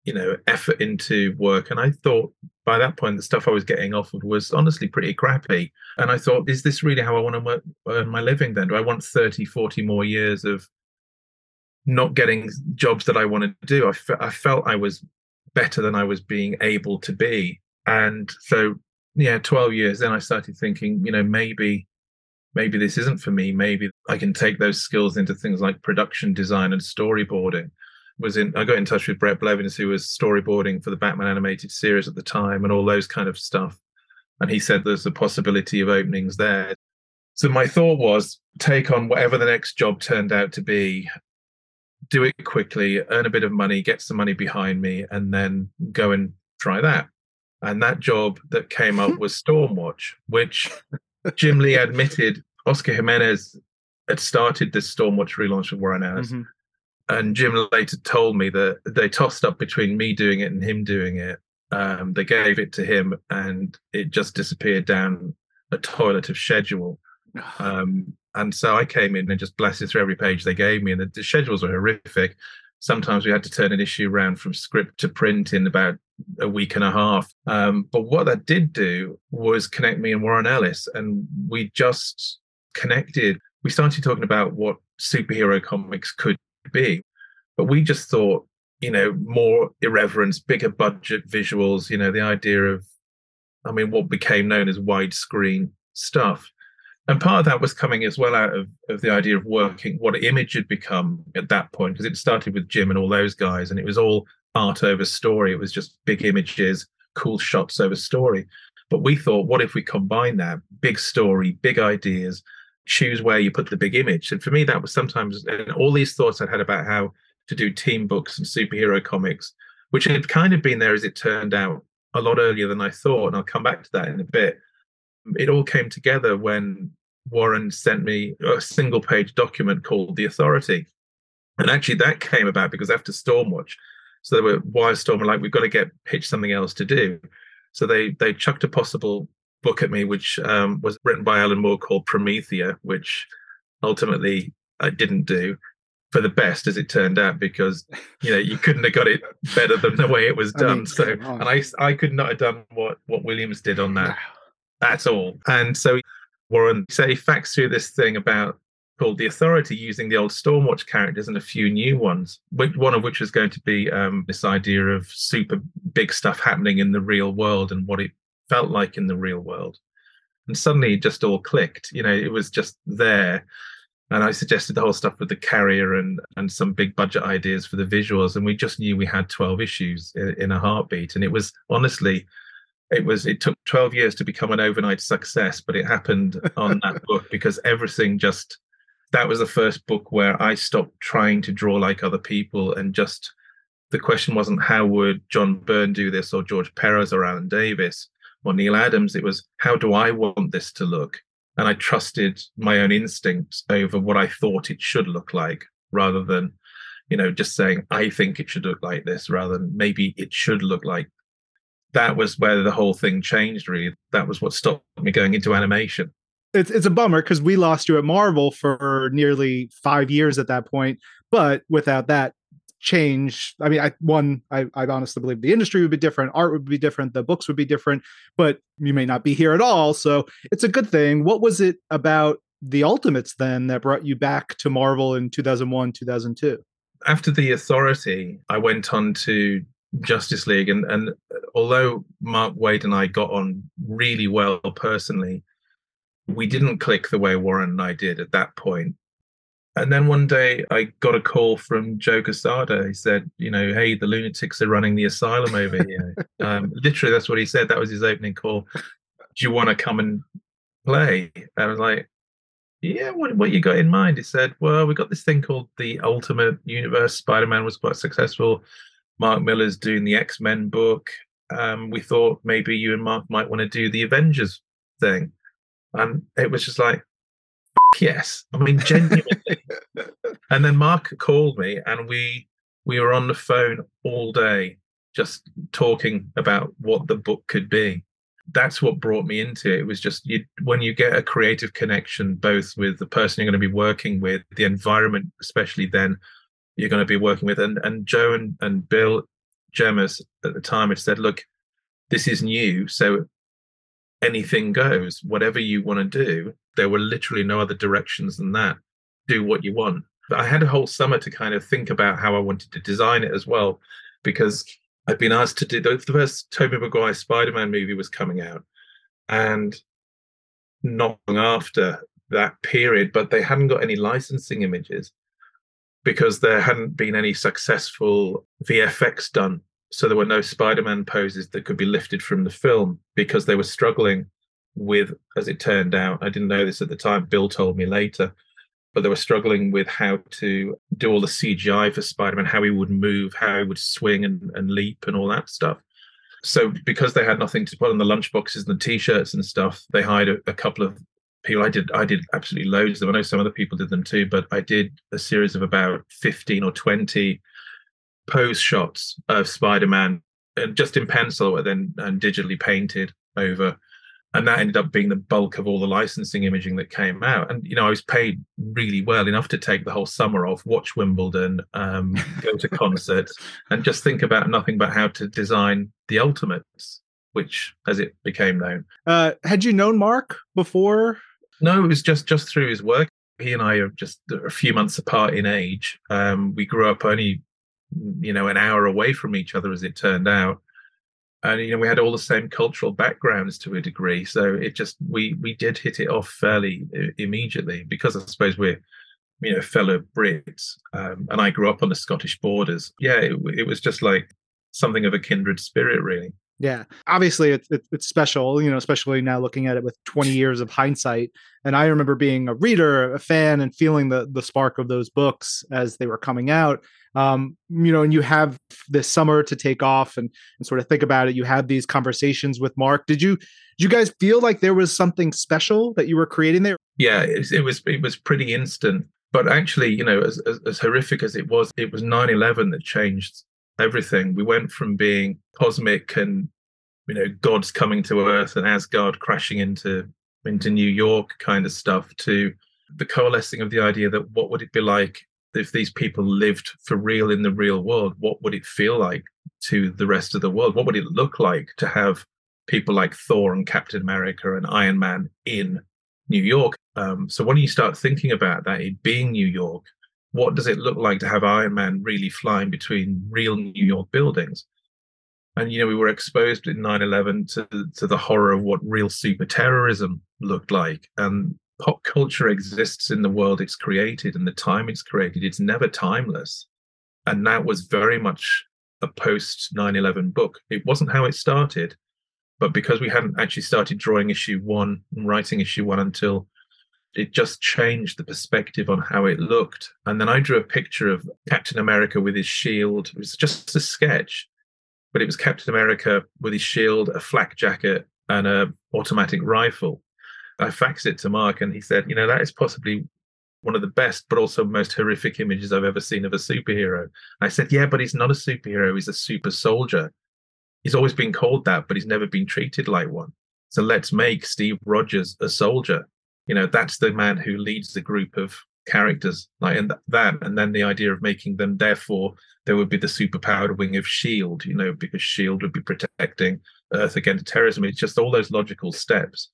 you know, effort into work. And I thought by that point, the stuff I was getting offered was honestly pretty crappy. And I thought, is this really how I want to earn my living then? Do I want 30, 40 more years of not getting jobs that I wanted to do. I, I felt I was better than I was being able to be. And so, yeah, 12 years, then I started thinking, you know, maybe, maybe this isn't for me. Maybe I can take those skills into things like production design and storyboarding. Was in, I got in touch with Bret Blevins, who was storyboarding for the Batman animated series at the time and all those kind of stuff. And he said there's a possibility of openings there. So my thought was take on whatever the next job turned out to be do it quickly, earn a bit of money, get some money behind me, and then go and try that. And that job that came up *laughs* was Stormwatch, which Jim Lee *laughs* admitted Oscar Jimenez had started this Stormwatch relaunch of Warren Ellis. Mm-hmm. And Jim later told me that they tossed up between me doing it and him doing it. Um, they gave it to him and it just disappeared down a toilet of schedule. *sighs* Um, and so I came in and just blasted through every page they gave me, and the, the schedules were horrific. Sometimes we had to turn an issue around from script to print in about a week and a half. Um, but what that did do was connect me and Warren Ellis, and we just connected. We started talking about what superhero comics could be, but we just thought, you know, more irreverence, bigger budget visuals. You know, the idea of, I mean, what became known as widescreen stuff and part of that was coming as well out of, of the idea of working what image had become at that point because it started with jim and all those guys and it was all art over story. It was just big images cool shots over story. But we thought what if we combine that? Big story big ideas choose where you put the big image. And for me that was sometimes and all these thoughts i'd had about how to do team books and superhero comics which had kind of been there as it turned out a lot earlier than i thought and i'll come back to that in a bit. It all came together when Warren sent me a single page document called The Authority. And actually, that came about because after Stormwatch, so they were Wildstorm were like, we've got to get pitch something else to do. So they they chucked a possible book at me, which um, was written by Alan Moore called Promethea, which ultimately I didn't do for the best as it turned out because you know you couldn't have got it better than the way it was done. *laughs* I mean, so and I I could not have done what what Williams did on that at all. And so Warren say facts through this thing about called the Authority, using the old Stormwatch characters and a few new ones. One of which was going to be um, this idea of super big stuff happening in the real world and what it felt like in the real world. And suddenly it just all clicked. You know, it was just there. And I suggested the whole stuff with the carrier and and some big budget ideas for the visuals, and we just knew we had twelve issues in, in a heartbeat. And it was honestly it was it took 12 years to become an overnight success but it happened on that *laughs* book because everything just that was the first book where i stopped trying to draw like other people and just the question wasn't how would john byrne do this or george perez or alan davis or neal adams. It was how do i want this to look? And i trusted my own instincts over what i thought it should look like rather than you know just saying i think it should look like this rather than maybe it should look like that was where the whole thing changed. Really, that was what stopped me going into animation. It's it's a bummer because we lost you at Marvel for nearly five years at that point. But without that change, I mean, I one, I, I honestly believe the industry would be different, art would be different, the books would be different, but you may not be here at all. So it's a good thing. What was it about the Ultimates then that brought you back to Marvel in 2001, 2002? After the Authority, I went on to Justice League, and and although Mark Waid and I got on really well personally, we didn't click the way Warren and I did at that point. And then one day I got a call from Joe Quesada. He said, you know, hey, the lunatics are running the asylum over *laughs* here. um, literally, that's what he said. That was his opening call. Do you want to come and play? And I was like, yeah, what, what you got in mind? He said, well, we got this thing called the Ultimate Universe. Spider Man was quite successful. Mark Millar's doing the X Men book. Um, we thought maybe you and Mark might want to do the Avengers thing. And it was just like, yes. I mean, *laughs* genuinely. and then Mark called me and we we were on the phone all day just talking about what the book could be. That's what brought me into it. It was just you, when you get a creative connection, both with the person you're going to be working with, the environment, especially then you're going to be working with. And and Joe and, and Bill Jemas at the time had said, look, this is new. So anything goes. Whatever you want to do, there were literally no other directions than that. Do what you want. But I had a whole summer to kind of think about how I wanted to design it as well, because I'd been asked to do the first Tobey Maguire Spider-Man movie was coming out, and not long after that period, but they hadn't got any licensing images because there hadn't been any successful VFX done so there were no Spider-Man poses that could be lifted from the film because they were struggling with, as it turned out, I didn't know this at the time. Bill told me later, but they were struggling with how to do all the CGI for Spider-Man, how he would move, how he would swing and, and leap, and all that stuff. So because they had nothing to put on the lunchboxes and the t-shirts and stuff, they hired a, a couple of people. I did I did absolutely loads of them. I know some other people did them too, but I did a series of about 15 or 20 pose shots of Spider-Man, uh, just in pencil, and then and digitally painted over. And that ended up being the bulk of all the licensing imaging that came out. And you know, I was paid really well enough to take the whole summer off, watch Wimbledon, um, *laughs* go to concerts, and just think about nothing but how to design the Ultimates, which, as it became known. Uh, had you known Mark before? No, it was just just through his work. He and I are just a few months apart in age. Um, we grew up only you know, an hour away from each other, as it turned out. And you know, we had all the same cultural backgrounds to a degree, so it just we we did hit it off fairly immediately because I suppose we're you know fellow Brits, um, and I grew up on the Scottish borders. Yeah, it, it was just like something of a kindred spirit, really. Yeah, obviously it's it's special, you know, especially now looking at it with 20 *laughs* years of hindsight. And I remember being a reader, a fan, and feeling the the spark of those books as they were coming out um, you know, and you have this summer to take off and, and sort of think about it. You had these conversations with Mark. Did you, did you guys feel like there was something special that you were creating there? Yeah, it, it was, it was pretty instant. But actually, you know, as, as, as horrific as it was, it was 9 11 that changed everything. We went from being cosmic and, you know, gods coming to Earth and Asgard crashing into into New York kind of stuff to the coalescing of the idea that what would it be like if these people lived for real in the real world, what would it feel like to the rest of the world? What would it look like to have people like Thor and Captain America and Iron Man in New York? Um, so when you start thinking about that, it being New York, what does it look like to have Iron Man really flying between real New York buildings? And you know, we were exposed in 9/11 to to the horror of what real super terrorism looked like, and pop culture exists in the world it's created and the time it's created. It's never timeless. And that was very much a post 9 11 book. It wasn't how it started, but because we hadn't actually started drawing issue one and writing issue one until it just changed the perspective on how it looked. And then I drew a picture of Captain America with his shield. It was just a sketch, but it was Captain America with his shield, a flak jacket, and a automatic rifle. I faxed it to Mark, and he said, you know, that is possibly one of the best, but also most horrific images I've ever seen of a superhero. I said, yeah, but he's not a superhero; he's a super soldier. he's always been called that, but he's never been treated like one. So let's make Steve Rogers a soldier. You know, that's the man who leads the group of characters like and that and then the idea of making them therefore there would be the superpowered wing of shield you know because shield would be protecting earth against terrorism. It's just all those logical steps.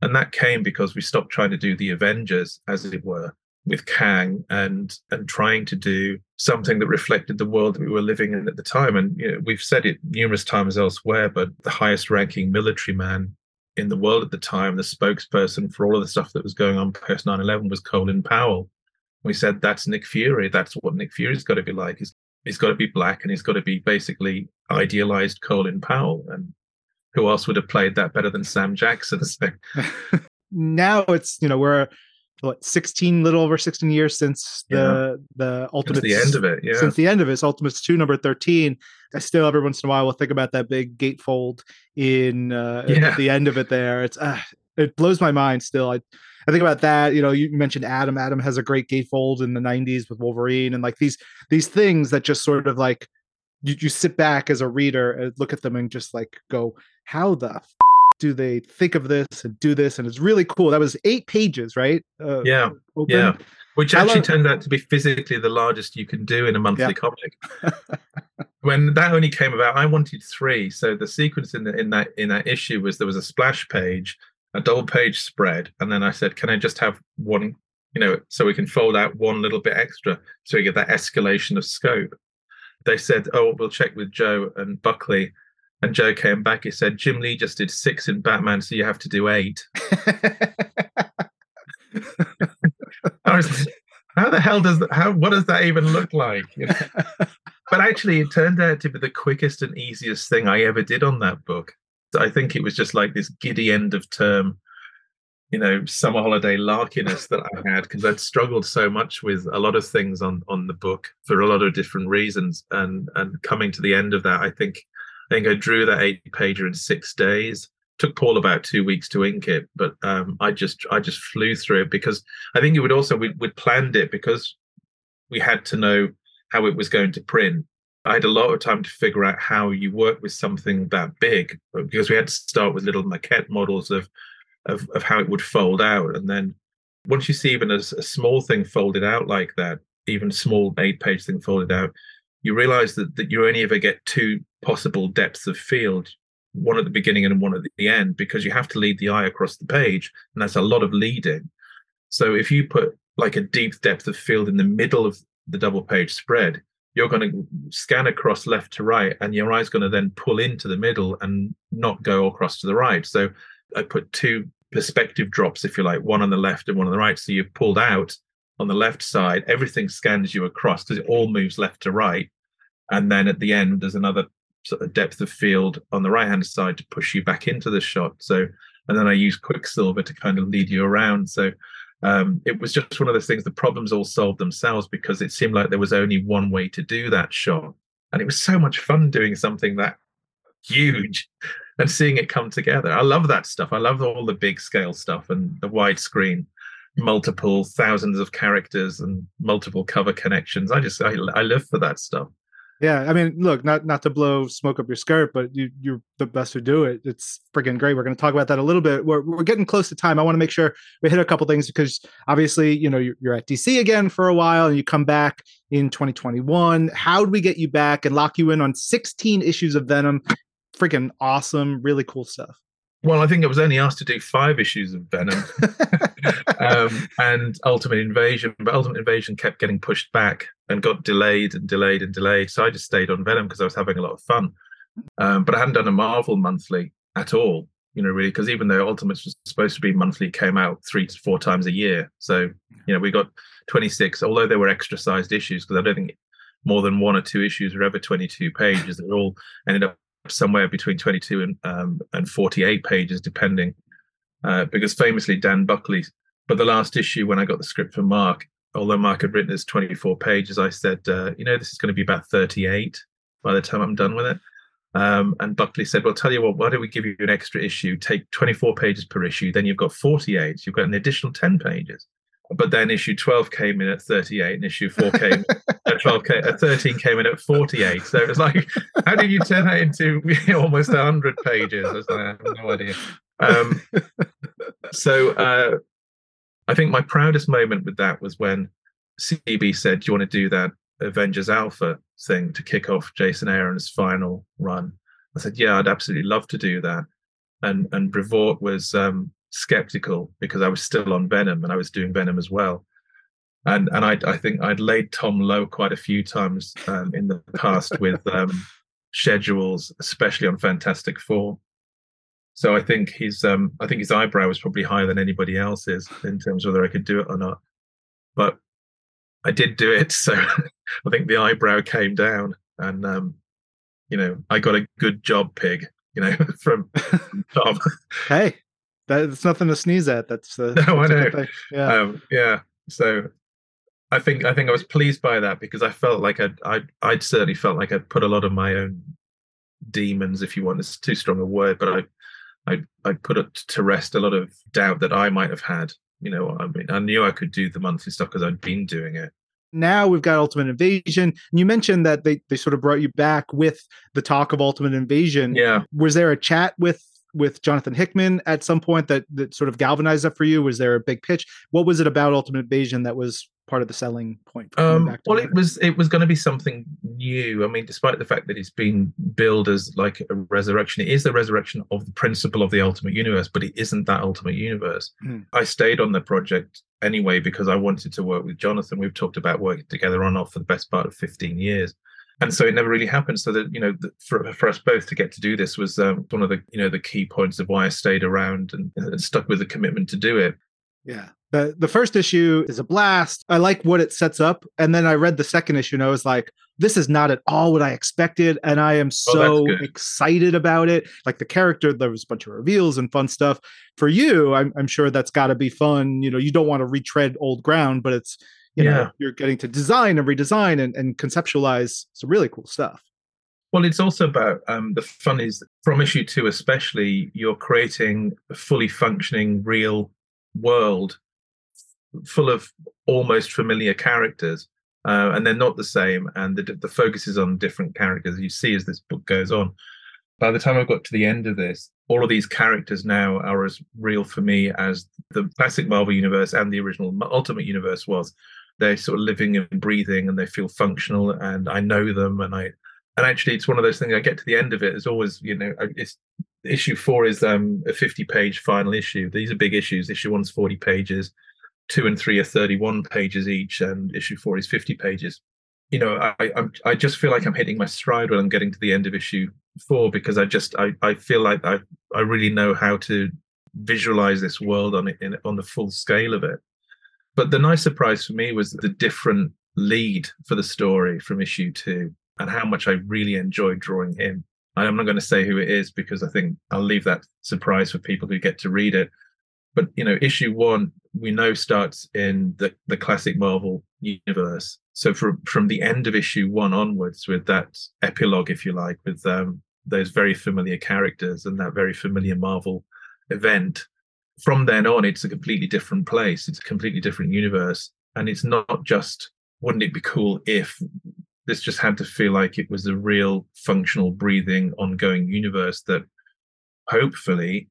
And that came because we stopped trying to do the avengers as it were with kang and and trying to do something that reflected the world that we were living in at the time. And you know, we've said it numerous times elsewhere but the highest ranking military man in the world at the time the spokesperson for all of the stuff that was going on post 9-11 was colin powell we said that's Nick Fury. That's what Nick Fury's got to be like. He's he's got to be black and he's got to be basically idealized Colin Powell. And who else would have played that better than Sam Jackson? *laughs* So. *laughs* now it's you know we're what 16 little over 16 years since the yeah. the ultimate the end of it yeah since the end of it it's ultimates 2 number 13 i still every once in a while will think about that big gatefold in uh yeah. at the end of it there it's uh, it blows my mind still i I think about that. You know, you mentioned Adam. Adam has a great gatefold in the '90s with Wolverine, and like these these things that just sort of like you, you sit back as a reader and look at them and just like go, how the f- do they think of this and do this? And it's really cool. That was eight pages, right? Uh, yeah, open. yeah. Which actually love- turned out to be physically the largest you can do in a monthly yeah. comic. *laughs* when that only came about, I wanted three. So the sequence in the, in that in that issue was there was a splash page a double page spread, and then I said, "Can I just have one?" You know, so we can fold out one little bit extra, so we get that escalation of scope. They said, "Oh, we'll check with Joe and Buckley." And Joe came back. He said, "Jim Lee just did six in Batman, so you have to do eight. *laughs* was, how the hell does that? How what does that even look like? You know? *laughs* but actually, it turned out to be the quickest and easiest thing I ever did on that book. I think it was just like this giddy end of term, you know, summer holiday larkiness that I had because I'd struggled so much with a lot of things on on the book for a lot of different reasons, and and coming to the end of that, I think I think I drew that eight pager in six days. Took Paul about two weeks to ink it, but um, I just I just flew through it because I think it would also we we planned it because we had to know how it was going to print I had a lot of time to figure out how you work with something that big because we had to start with little maquette models of of, of how it would fold out. And then once you see even a, a small thing folded out like that, even small eight page thing folded out, you realize that, that you only ever get two possible depths of field, one at the beginning and one at the end, because you have to lead the eye across the page. And that's a lot of leading. So if you put like a deep depth of field in the middle of the double page spread, you're going to scan across left to right and your eye's going to then pull into the middle and not go across to the right so i put two perspective drops if you like one on the left and one on the right so you've pulled out on the left side everything scans you across because it all moves left to right and then at the end there's another sort of depth of field on the right hand side to push you back into the shot. So and then i use quicksilver to kind of lead you around. So um, it was just one of those things the problems all solved themselves because it seemed like there was only one way to do that shot. And it was so much fun doing something that huge *laughs* and seeing it come together. I love that stuff. I love all the big scale stuff and the widescreen multiple thousands of characters and multiple cover connections. I just i, I live for that stuff yeah, I mean, look, not not to blow smoke up your skirt, but you you're the best to do it. It's freaking great. We're going to talk about that a little bit. We're we're getting close to time. I want to make sure we hit a couple things because obviously, you know, you're, you're at DC again for a while, and you come back in 2021. How do we get you back and lock you in on 16 issues of Venom? Freaking awesome, really cool stuff. Well, I think I was only asked to do five issues of Venom *laughs* um, and Ultimate Invasion, but Ultimate Invasion kept getting pushed back and got delayed and delayed and delayed. So I just stayed on Venom because I was having a lot of fun. Um, but I hadn't done a Marvel monthly at all, you know, really, because even though Ultimates was supposed to be monthly, came out three to four times a year. So, you know, we got 26, although there were extra sized issues, because I don't think more than one or two issues were ever 22 pages. They all ended up somewhere between 22 and um, and 48 pages, depending. Uh, because famously, Dan Buckley, but the last issue when I got the script from Mark, although Mark had written as 24 pages, I said, uh, you know, this is going to be about 38 by the time I'm done with it. Um, and Buckley said, well, tell you what, why don't we give you an extra issue? Take 24 pages per issue, then you've got 48. You've got an additional 10 pages. but then issue 12 came in at 38 and issue 4 came at 12 came, at 13 came in at 48 so it was like how did you turn that into *laughs* almost 100 pages I, like, I have no idea um, *laughs* so uh, i think my proudest moment with that was when cb said do you want to do that avengers alpha thing to kick off jason aaron's final run i said yeah i'd absolutely love to do that and and brevoort was um, skeptical because I was still on Venom and I was doing Venom as well. And and I I think I'd laid Tom low quite a few times um, in the past with um, *laughs* schedules, especially on Fantastic Four. So I think his um I think his eyebrow was probably higher than anybody else's in terms of whether I could do it or not. But I did do it, *laughs* so I think the eyebrow came down, and um, you know I got a good job, pig. You know *laughs* from *laughs* Tom. hey, that's nothing to sneeze at. That's uh, no, that's I know. Yeah, um, yeah. So I think I think I was pleased by that because I felt like I'd I I'd certainly felt like I'd put a lot of my own demons, if you want, it's too strong a word, but I I I put it to rest a lot of doubt that I might have had. You know, I mean, I knew I could do the monthly stuff because I'd been doing it. Now we've got Ultimate Invasion. And you mentioned that they, they sort of brought you back with the talk of Ultimate Invasion. Yeah. Was there a chat with with Jonathan Hickman at some point that that sort of galvanized that for you? Was there a big pitch? What was it about Ultimate Invasion that was part of the selling point? Um, well, it was it was going to be something new. I mean, despite the fact that it's been billed as like a resurrection, it is the resurrection of the principle of the Ultimate Universe, but it isn't that Ultimate Universe. Hmm. I stayed on the project anyway because I wanted to work with Jonathan. We've talked about working together on off for the best part of 15 years and so it never really happened. So that you know, for for us both to get to do this was um, one of the you know the key points of why I stayed around and, and stuck with the commitment to do it. Yeah. The the first issue is a blast. I like what it sets up. And then I read the second issue and I was like, this is not at all what I expected. And I am oh, so oh, excited about it. Like the character, there was a bunch of reveals and fun stuff. For you, I'm, I'm sure that's got to be fun. You know, you don't want to retread old ground, but it's you yeah. know you're getting to design and redesign and, and conceptualize some really cool stuff well it's also about um, the fun is from issue two especially you're creating a fully functioning real world full of almost familiar characters uh, and they're not the same and the, the focus is on different characters. You see as this book goes on. By the time I've got to the end of this, all of these characters now are as real for me as the classic Marvel universe and the original Ultimate Universe was. They're sort of living and breathing and they feel functional and I know them and I and actually it's one of those things I get to the end of it it's always you know it's issue four is um a 50 page final issue. These are big issues. Issue one's 40 pages two and three are 31 pages each and issue four is 50 pages you know I I'm, I just feel like I'm hitting my stride when I'm getting to the end of issue four because I just I I feel like I I really know how to visualize this world on it in, on the full scale of it but the nice surprise for me was the different lead for the story from issue two and how much I really enjoyed drawing him. I'm not going to say who it is because I think I'll leave that surprise for people who get to read it. But you know, issue one we know starts in the, the classic Marvel universe. So from from the end of issue one onwards, with that epilogue, if you like, with um, those very familiar characters and that very familiar Marvel event, from then on, it's a completely different place. It's a completely different universe. And it's not just, wouldn't it be cool if this just had to feel like it was a real functional, breathing, ongoing universe that hopefully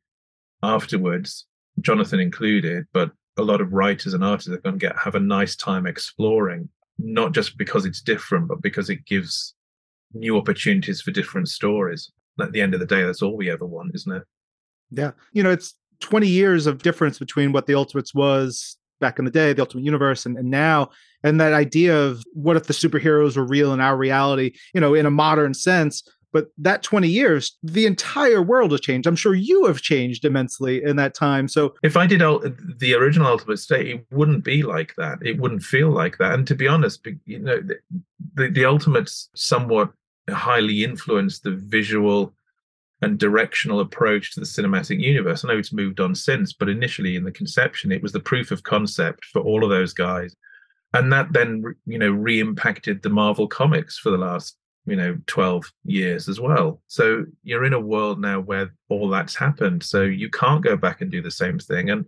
afterwards, Jonathan included, but a lot of writers and artists are going to get have a nice time exploring, not just because it's different, but because it gives new opportunities for different stories. At the end of the day, that's all we ever want, isn't it? Yeah. You know, it's 20 years of difference between what the Ultimates was back in the day, the Ultimate Universe, and, and now. And that idea of what if the superheroes were real in our reality, you know, in a modern sense. But that 20 years, the entire world has changed. I'm sure you have changed immensely in that time. So if I did the original Ultimate State, it wouldn't be like that. It wouldn't feel like that. And to be honest, you know, the, the, Ultimates somewhat highly influenced the visual and directional approach to the cinematic universe. I know it's moved on since, but initially in the conception, it was the proof of concept for all of those guys. And that then, you know, re impacted the Marvel comics for the last, you know, 12 years as well. So you're in a world now where all that's happened. So you can't go back and do the same thing. And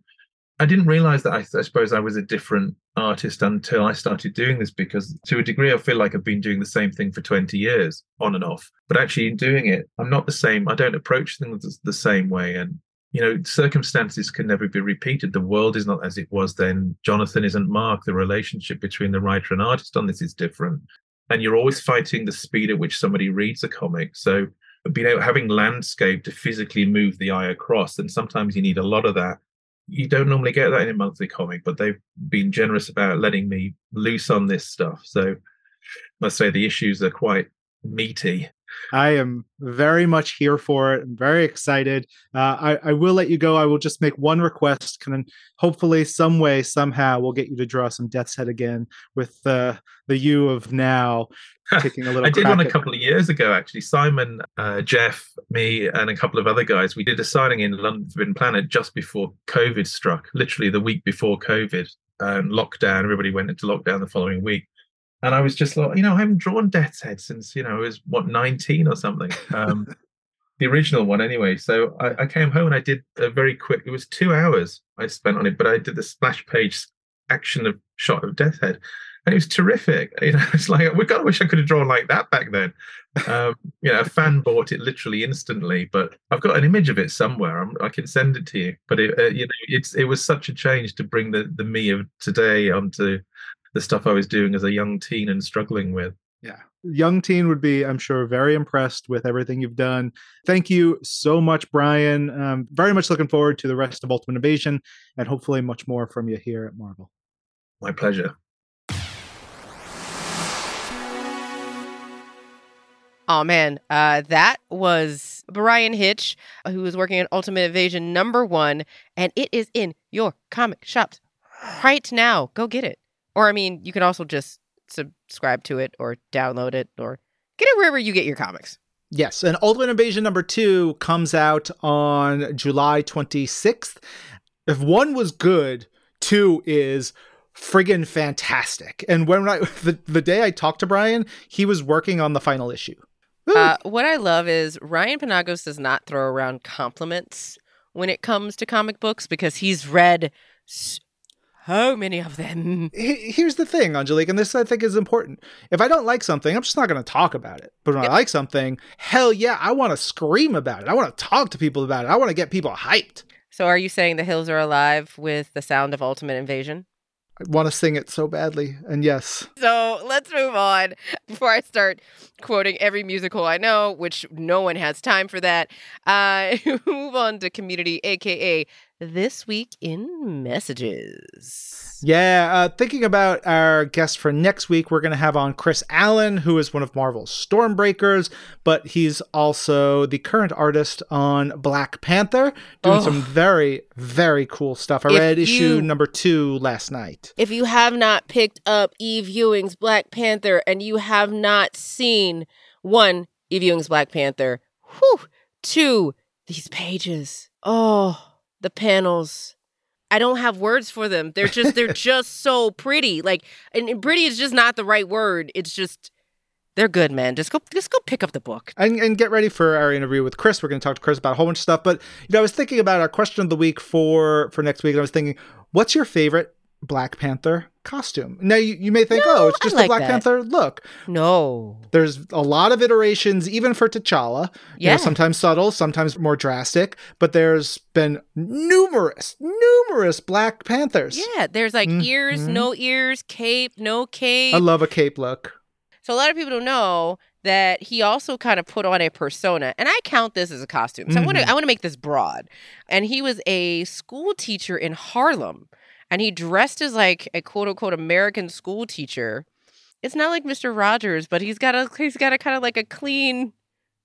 I didn't realize that I, I, suppose I was a different artist until I started doing this because to a degree I feel like I've been doing the same thing for 20 years on and off. But actually in doing it, I'm not the same. I don't approach things the same way. And you know, circumstances can never be repeated. The world is not as it was then. Jonathan isn't Mark. The relationship between the writer and artist on this is different. And you're always fighting the speed at which somebody reads a comic. So being able having landscape to physically move the eye across, and sometimes you need a lot of that you don't normally get that in a monthly comic, but they've been generous about letting me loose on this stuff. So must say the issues are quite meaty. I am very much here for it. I'm very excited. Uh, I, I, will let you go. I will just make one request. Can hopefully, some way, somehow, we'll get you to draw some Death's Head again with uh, the you of now *laughs* taking a little. I did one a couple of years ago, actually. Simon, uh, Geoff, me, and a couple of other guys. We did a signing in London Forbidden Planet just before COVID struck, literally the week before COVID and lockdown. Everybody went into lockdown the following week. And I was just like, you know, I haven't drawn Death's Head since, you know, I was what, 19 or something. Um, *laughs* the original one anyway. So I, I, came home and I did a very quick, it was two hours I spent on it, but I did the splash page action of shot of Death's Head and it was terrific. *laughs* You know, it's like we God, I wish I could have drawn like that back then. Um, you know, a fan *laughs* bought it literally instantly, but I've got an image of it somewhere. I'm, i can send it to you. But it, uh, you know, it's it was such a change to bring the the me of today onto the stuff I was doing as a young teen and struggling with. Yeah. Young teen would be, I'm sure, very impressed with everything you've done. Thank you so much, Bryan. Um, very much looking forward to the rest of Ultimate Invasion and hopefully much more from you here at Marvel. My pleasure. Oh man, uh, that was Bryan Hitch, who was working on Ultimate Invasion number one, and it is in your comic shops right now. Go get it. Or I mean, you can also just subscribe to it or download it or get it wherever you get your comics. Yes, and Ultimate Invasion number two comes out on July 26th. If one was good, two is friggin' fantastic. And when I *laughs* the, the day I talked to Bryan, he was working on the final issue. Uh, what I love is Ryan Penagos does not throw around compliments when it comes to comic books because he's read so many of them. Here's the thing, Angelique, and this I think is important. If I don't like something, I'm just not going to talk about it. But when yep. I like something, hell yeah, I want to scream about it. I want to talk to people about it. I want to get people hyped. So, are you saying the hills are alive with the sound of Ultimate Invasion? I want to sing it so badly. And yes. So let's move on before I start quoting every musical I know, which no one has time for that. Uh, *laughs* move on to community, aka this week in messages. Yeah, uh, thinking about our guest for next week, we're going to have on Chris Allen, who is one of Marvel's Stormbreakers, but he's also the current artist on Black Panther, doing oh. some very, very cool stuff. I if read you, issue number two last night. If you have not picked up Eve Ewing's Black Panther and you have not seen one, Eve Ewing's Black Panther, whew, two, these pages. Oh, the panels I don't have words for them. They're just they're *laughs* just so pretty. Like and, pretty is just not the right word. It's just they're good, man. Just go just go pick up the book. And, and get ready for our interview with Chris. We're going to talk to Chris about a whole bunch of stuff. But you know, I was thinking about our question of the week for for next week. And I was thinking, what's your favorite Black Panther costume. Now you, you may think, no, oh, it's just like a Black that. Panther look. No. There's a lot of iterations, even for T'Challa. Yeah. You know, sometimes subtle, sometimes more drastic, but there's been numerous, numerous Black Panthers. Yeah, there's like mm-hmm. ears, no ears, cape, no cape. I love a cape look. So a lot of people don't know that he also kind of put on a persona and i count this as a costume so mm-hmm. i want to i want to make this broad and he was a school teacher in harlem and he dressed as like a quote unquote American school teacher. It's not like Mr. Rogers, but he's got a he's got a kind of like a clean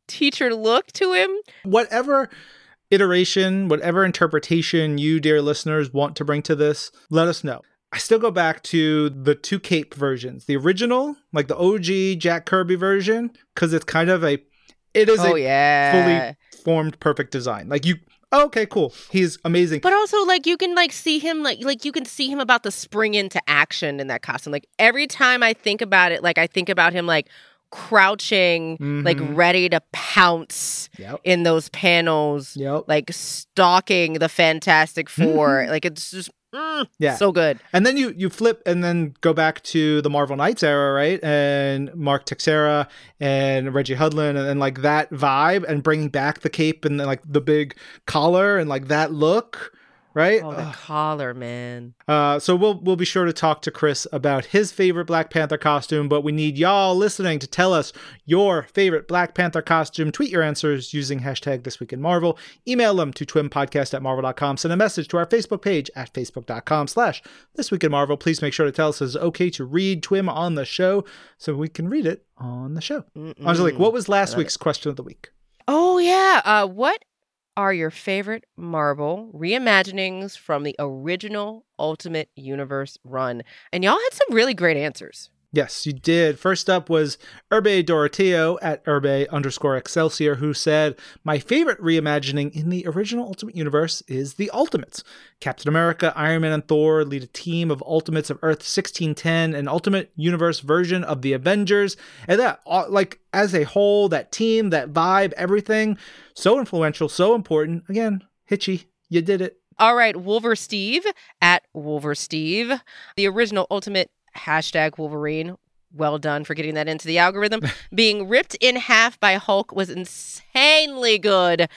teacher look to him. Whatever iteration, whatever interpretation you, dear listeners, want to bring to this, let us know. I still go back to the two cape versions. The original, like the OG Jack Kirby version, because it's kind of a it is oh, a yeah. fully formed perfect design. Like you oh, okay, cool. He's amazing. But also, like, you can like see him, like, like you can see him about to spring into action in that costume. Like every time I think about it, like I think about him like crouching, mm-hmm. like ready to pounce yep. in those panels, yep. like stalking the Fantastic 4 mm-hmm. *laughs* Like it's just Mm, Yeah. So good. And then you you flip and then go back to the Marvel Knights era, right? And Mark Texeira and Reggie Hudlin and, and like that vibe and bringing back the cape and like the big collar and like that look, right? Oh, the Ugh. collar, man. Uh, so we'll we'll be sure to talk to Chris about his favorite Black Panther costume, but we need y'all listening to tell us your favorite Black Panther costume. Tweet your answers using hashtag This Week in Marvel. Email them to twimpodcast at marvel.com. Send a message to our Facebook page at facebook.com slash This Week in Marvel. Please make sure to tell us it's okay to read Twim on the show so we can read it on the show. Mm-mm. Angelique, what was last Love week's question of the week? Oh yeah. Uh, what are your favorite Marvel reimaginings from the original Ultimate Universe run? And y'all had some really great answers. Yes, you did. First up was Urbe Doroteo at Urbe underscore Excelsior, who said, My favorite reimagining in the original Ultimate Universe is the Ultimates. Captain America, Iron Man, and Thor lead a team of Ultimates of Earth 1610, an Ultimate Universe version of the Avengers. And that, uh, like, as a whole, that team, that vibe, everything, so influential, so important. Again, Hitchy, you did it. All right, Wolver Steve at Wolver Steve, the original Ultimate hashtag Wolverine. Well done for getting that into the algorithm. *laughs* Being ripped in half by Hulk was insanely good.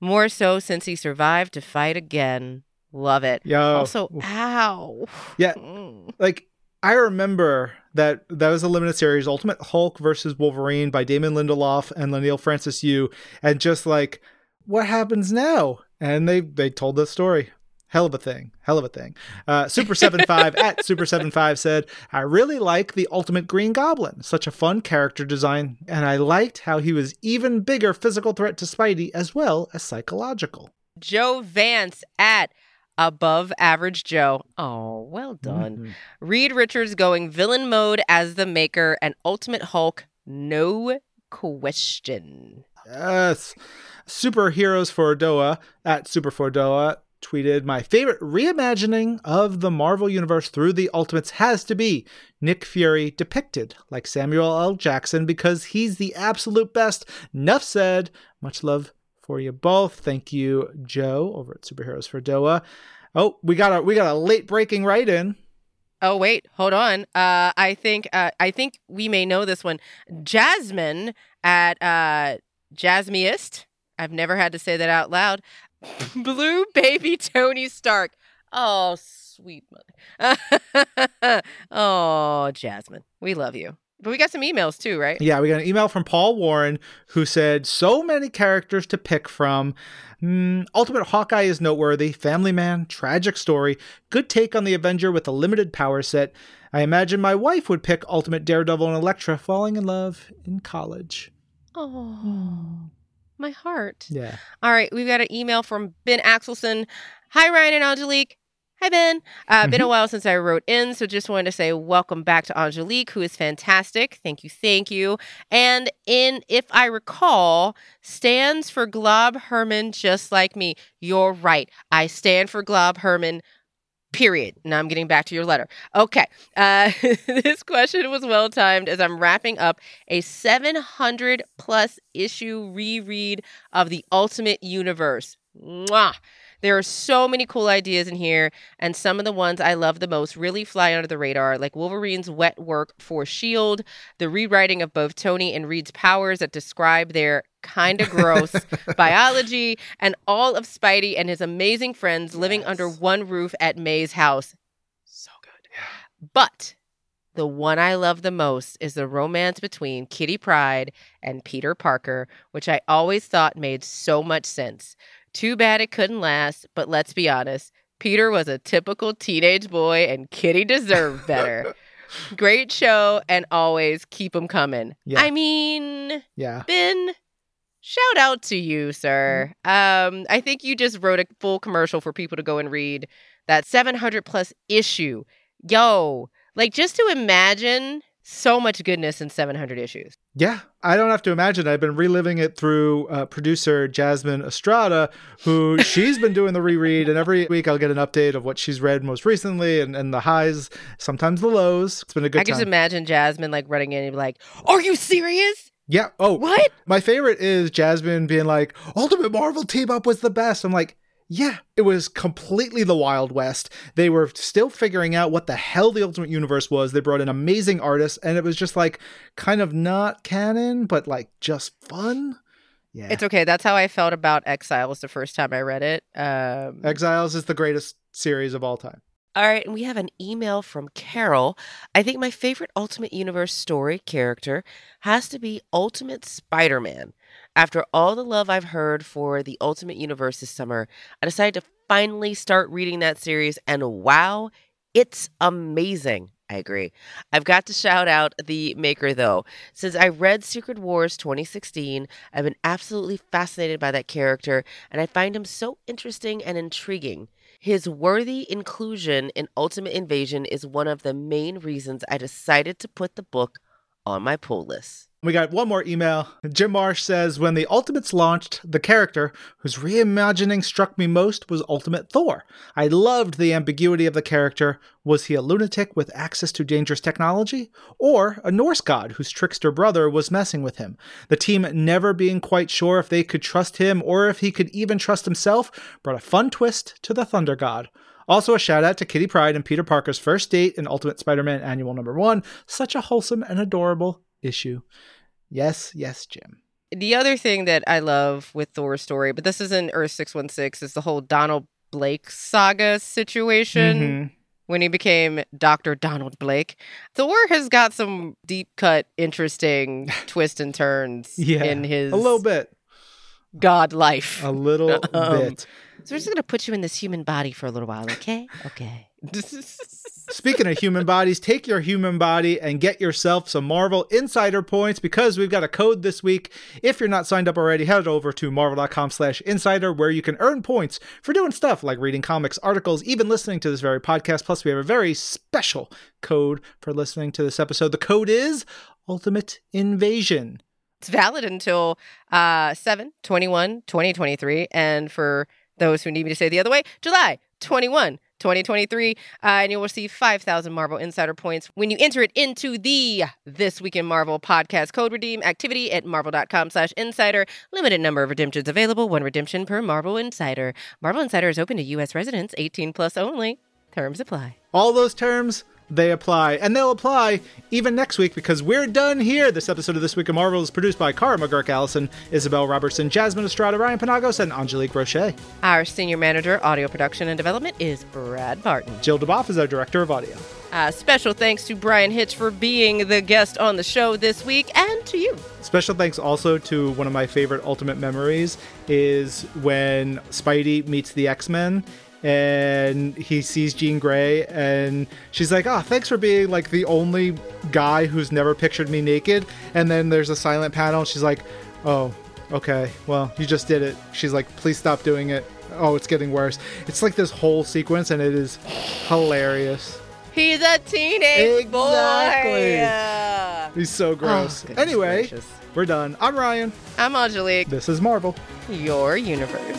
More so since he survived to fight again. Love it. Yo. Also, ow. Yeah. *laughs* Mm. like I remember that that was a limited series, Ultimate Hulk versus Wolverine by Damon Lindelof and Leinil Francis Yu, and just like what happens now? And they they told the story. Hell of a thing. Hell of a thing. Uh, Super 75 at *laughs* Super 75 said, I really like the Ultimate Green Goblin. Such a fun character design. And I liked how he was even bigger physical threat to Spidey as well as psychological. Joe Vance at Above Average Joe. Oh, well done. Mhm. Reed Richards going villain mode as the Maker and Ultimate Hulk. No question. Yes. Superheroes for Doa at Super for Doa tweeted my favorite reimagining of the Marvel Universe through the Ultimates has to be Nick Fury depicted like Samuel L. Jackson because he's the absolute best. Nuff said. Much love for you both. Thank you, Joe, over at Superheroes for Doa. Oh, we got a we got a late breaking write in. Oh wait, hold on. Uh, I think uh, I think we may know this one. Jasmine at uh, Jasmiest. I've never had to say that out loud. *laughs* Blue baby Tony Stark. Oh, sweet mother. *laughs* oh, Jasmine, we love you. But we got some emails too, right? Yeah, we got an email from Paul Warren who said, So many characters to pick from. Mm, Ultimate Hawkeye is noteworthy. Family man, tragic story. Good take on the Avenger with a limited power set. I imagine my wife would pick Ultimate Daredevil and Elektra falling in love in college. Oh, my heart. Yeah. All right, we've got an email from Ben Axelson. Hi, Ryan and Angelique. Hi, Ben. Uh, Been a while since I wrote in, so just wanted to say welcome back to Angelique, who is fantastic. Thank you, thank you. And in, if I recall, stands for Glob Herman, just like me. You're right. I stand for Glob Herman. Period. Now I'm getting back to your letter. Okay. Uh, *laughs* this question was well timed as I'm wrapping up a 700 plus issue reread of the Ultimate Universe. Mwah. There are so many cool ideas in here, and some of the ones I love the most really fly under the radar, like Wolverine's wet work for S.H.I.E.L.D., the rewriting of both Tony and Reed's powers that describe their kind of *laughs* gross biology, and all of Spidey and his amazing friends living under one roof at May's house. So good. But the one I love the most is the romance between Kitty Pryde and Peter Parker, which I always thought made so much sense. Too bad it couldn't last, but let's be honest. Peter was a typical teenage boy and Kitty deserved better. *laughs* Great show and always keep them coming. Yeah. I mean, Yeah. Ben, shout out to you, sir. Um, I think you just wrote a full commercial for people to go and read that 700 plus issue. Yo, like just to imagine so much goodness in 700 issues. Yeah, I don't have to imagine. I've been reliving it through uh, producer Jasmine Estrada, who *laughs* she's been doing the reread, and every week I'll get an update of what she's read most recently and, and the highs, sometimes the lows. It's been a good I can time. just imagine Jasmine like running in and be like, "Are you serious? yeah. Oh, What? my favorite is Jasmine being like, "Ultimate Marvel team up was the best." I'm like, Yeah, it was completely the Wild West. They were still figuring out what the hell the Ultimate Universe was. They brought in amazing artists, and it was just like kind of not canon, but like just fun. Yeah. It's okay. That's how I felt about Exiles the first time I read it. Um, Exiles is the greatest series of all time. All right, and we have an email from Carol. I think my favorite Ultimate Universe story character has to be Ultimate Spider Man. After all the love I've heard for the Ultimate Universe this summer, I decided to finally start reading that series, and wow, it's amazing. I agree. I've got to shout out the maker though. Since I read Secret Wars 2016, I've been absolutely fascinated by that character, and I find him so interesting and intriguing. His worthy inclusion in Ultimate Invasion is one of the main reasons I decided to put the book on my pull list. We got one more email. Jim Marsh says When the Ultimates launched, the character whose reimagining struck me most was Ultimate Thor. I loved the ambiguity of the character. Was he a lunatic with access to dangerous technology? Or a Norse god whose trickster brother was messing with him? The team never being quite sure if they could trust him or if he could even trust himself brought a fun twist to the Thunder God. Also, a shout out to Kitty Pryde and Peter Parker's first date in Ultimate Spider Man Annual Number One. Such a wholesome and adorable issue. Yes, yes, Jim. The other thing that I love with Thor's story, but this is in Earth 616, is the whole Donald Blake saga situation. Mhm. When he became Dr. Donald Blake, Thor has got some deep cut, interesting *laughs* twists and turns Yeah, in his A little bit. god life. A little *laughs* Um, bit. So we're just gonna put you in this human body for a little while, okay? Okay. *laughs* Speaking of human bodies, take your human body and get yourself some Marvel Insider points because we've got a code this week. If you're not signed up already, head over to marvel.com slash insider where you can earn points for doing stuff like reading comics, articles, even listening to this very podcast. Plus, we have a very special code for listening to this episode. The code is Ultimate Invasion. It's valid until uh 7 21 2023 and for those who need me to say the other way, July 21 2023, uh, and you will receive 5,000 Marvel Insider points when you enter it into the This Week in Marvel podcast code redeem activity at marvel.com slash insider. Limited number of redemptions available, one redemption per Marvel Insider. Marvel Insider is open to U.S. residents, 18 plus only. Terms apply. All those terms, they apply. And they'll apply even next week because we're done here. This episode of This Week of Marvel is produced by Cara McGurk Allison, Isabel Robertson, Jasmine Estrada, Ryan Penagos, and Angelique Roche. Our senior manager, audio production and development, is Brad Barton. Jill Duboff is our director of audio. Uh, special thanks to Bryan Hitch for being the guest on the show this week, and to you. Special thanks also to one of my favorite Ultimate memories is when Spidey meets the X Men and he sees Jean Grey and she's like, "Oh, thanks for being like the only guy who's never pictured me naked." And then there's a silent panel. She's like, "Oh, okay. Well, you just did it." She's like, "Please stop doing it." Oh, it's getting worse. It's like this whole sequence and it is hilarious. He's a teenage Exactly. boy. Uh, He's so gross. goodness anyway, gracious. we're done. I'm Ryan. I'm Angelique, This is Marvel. your universe.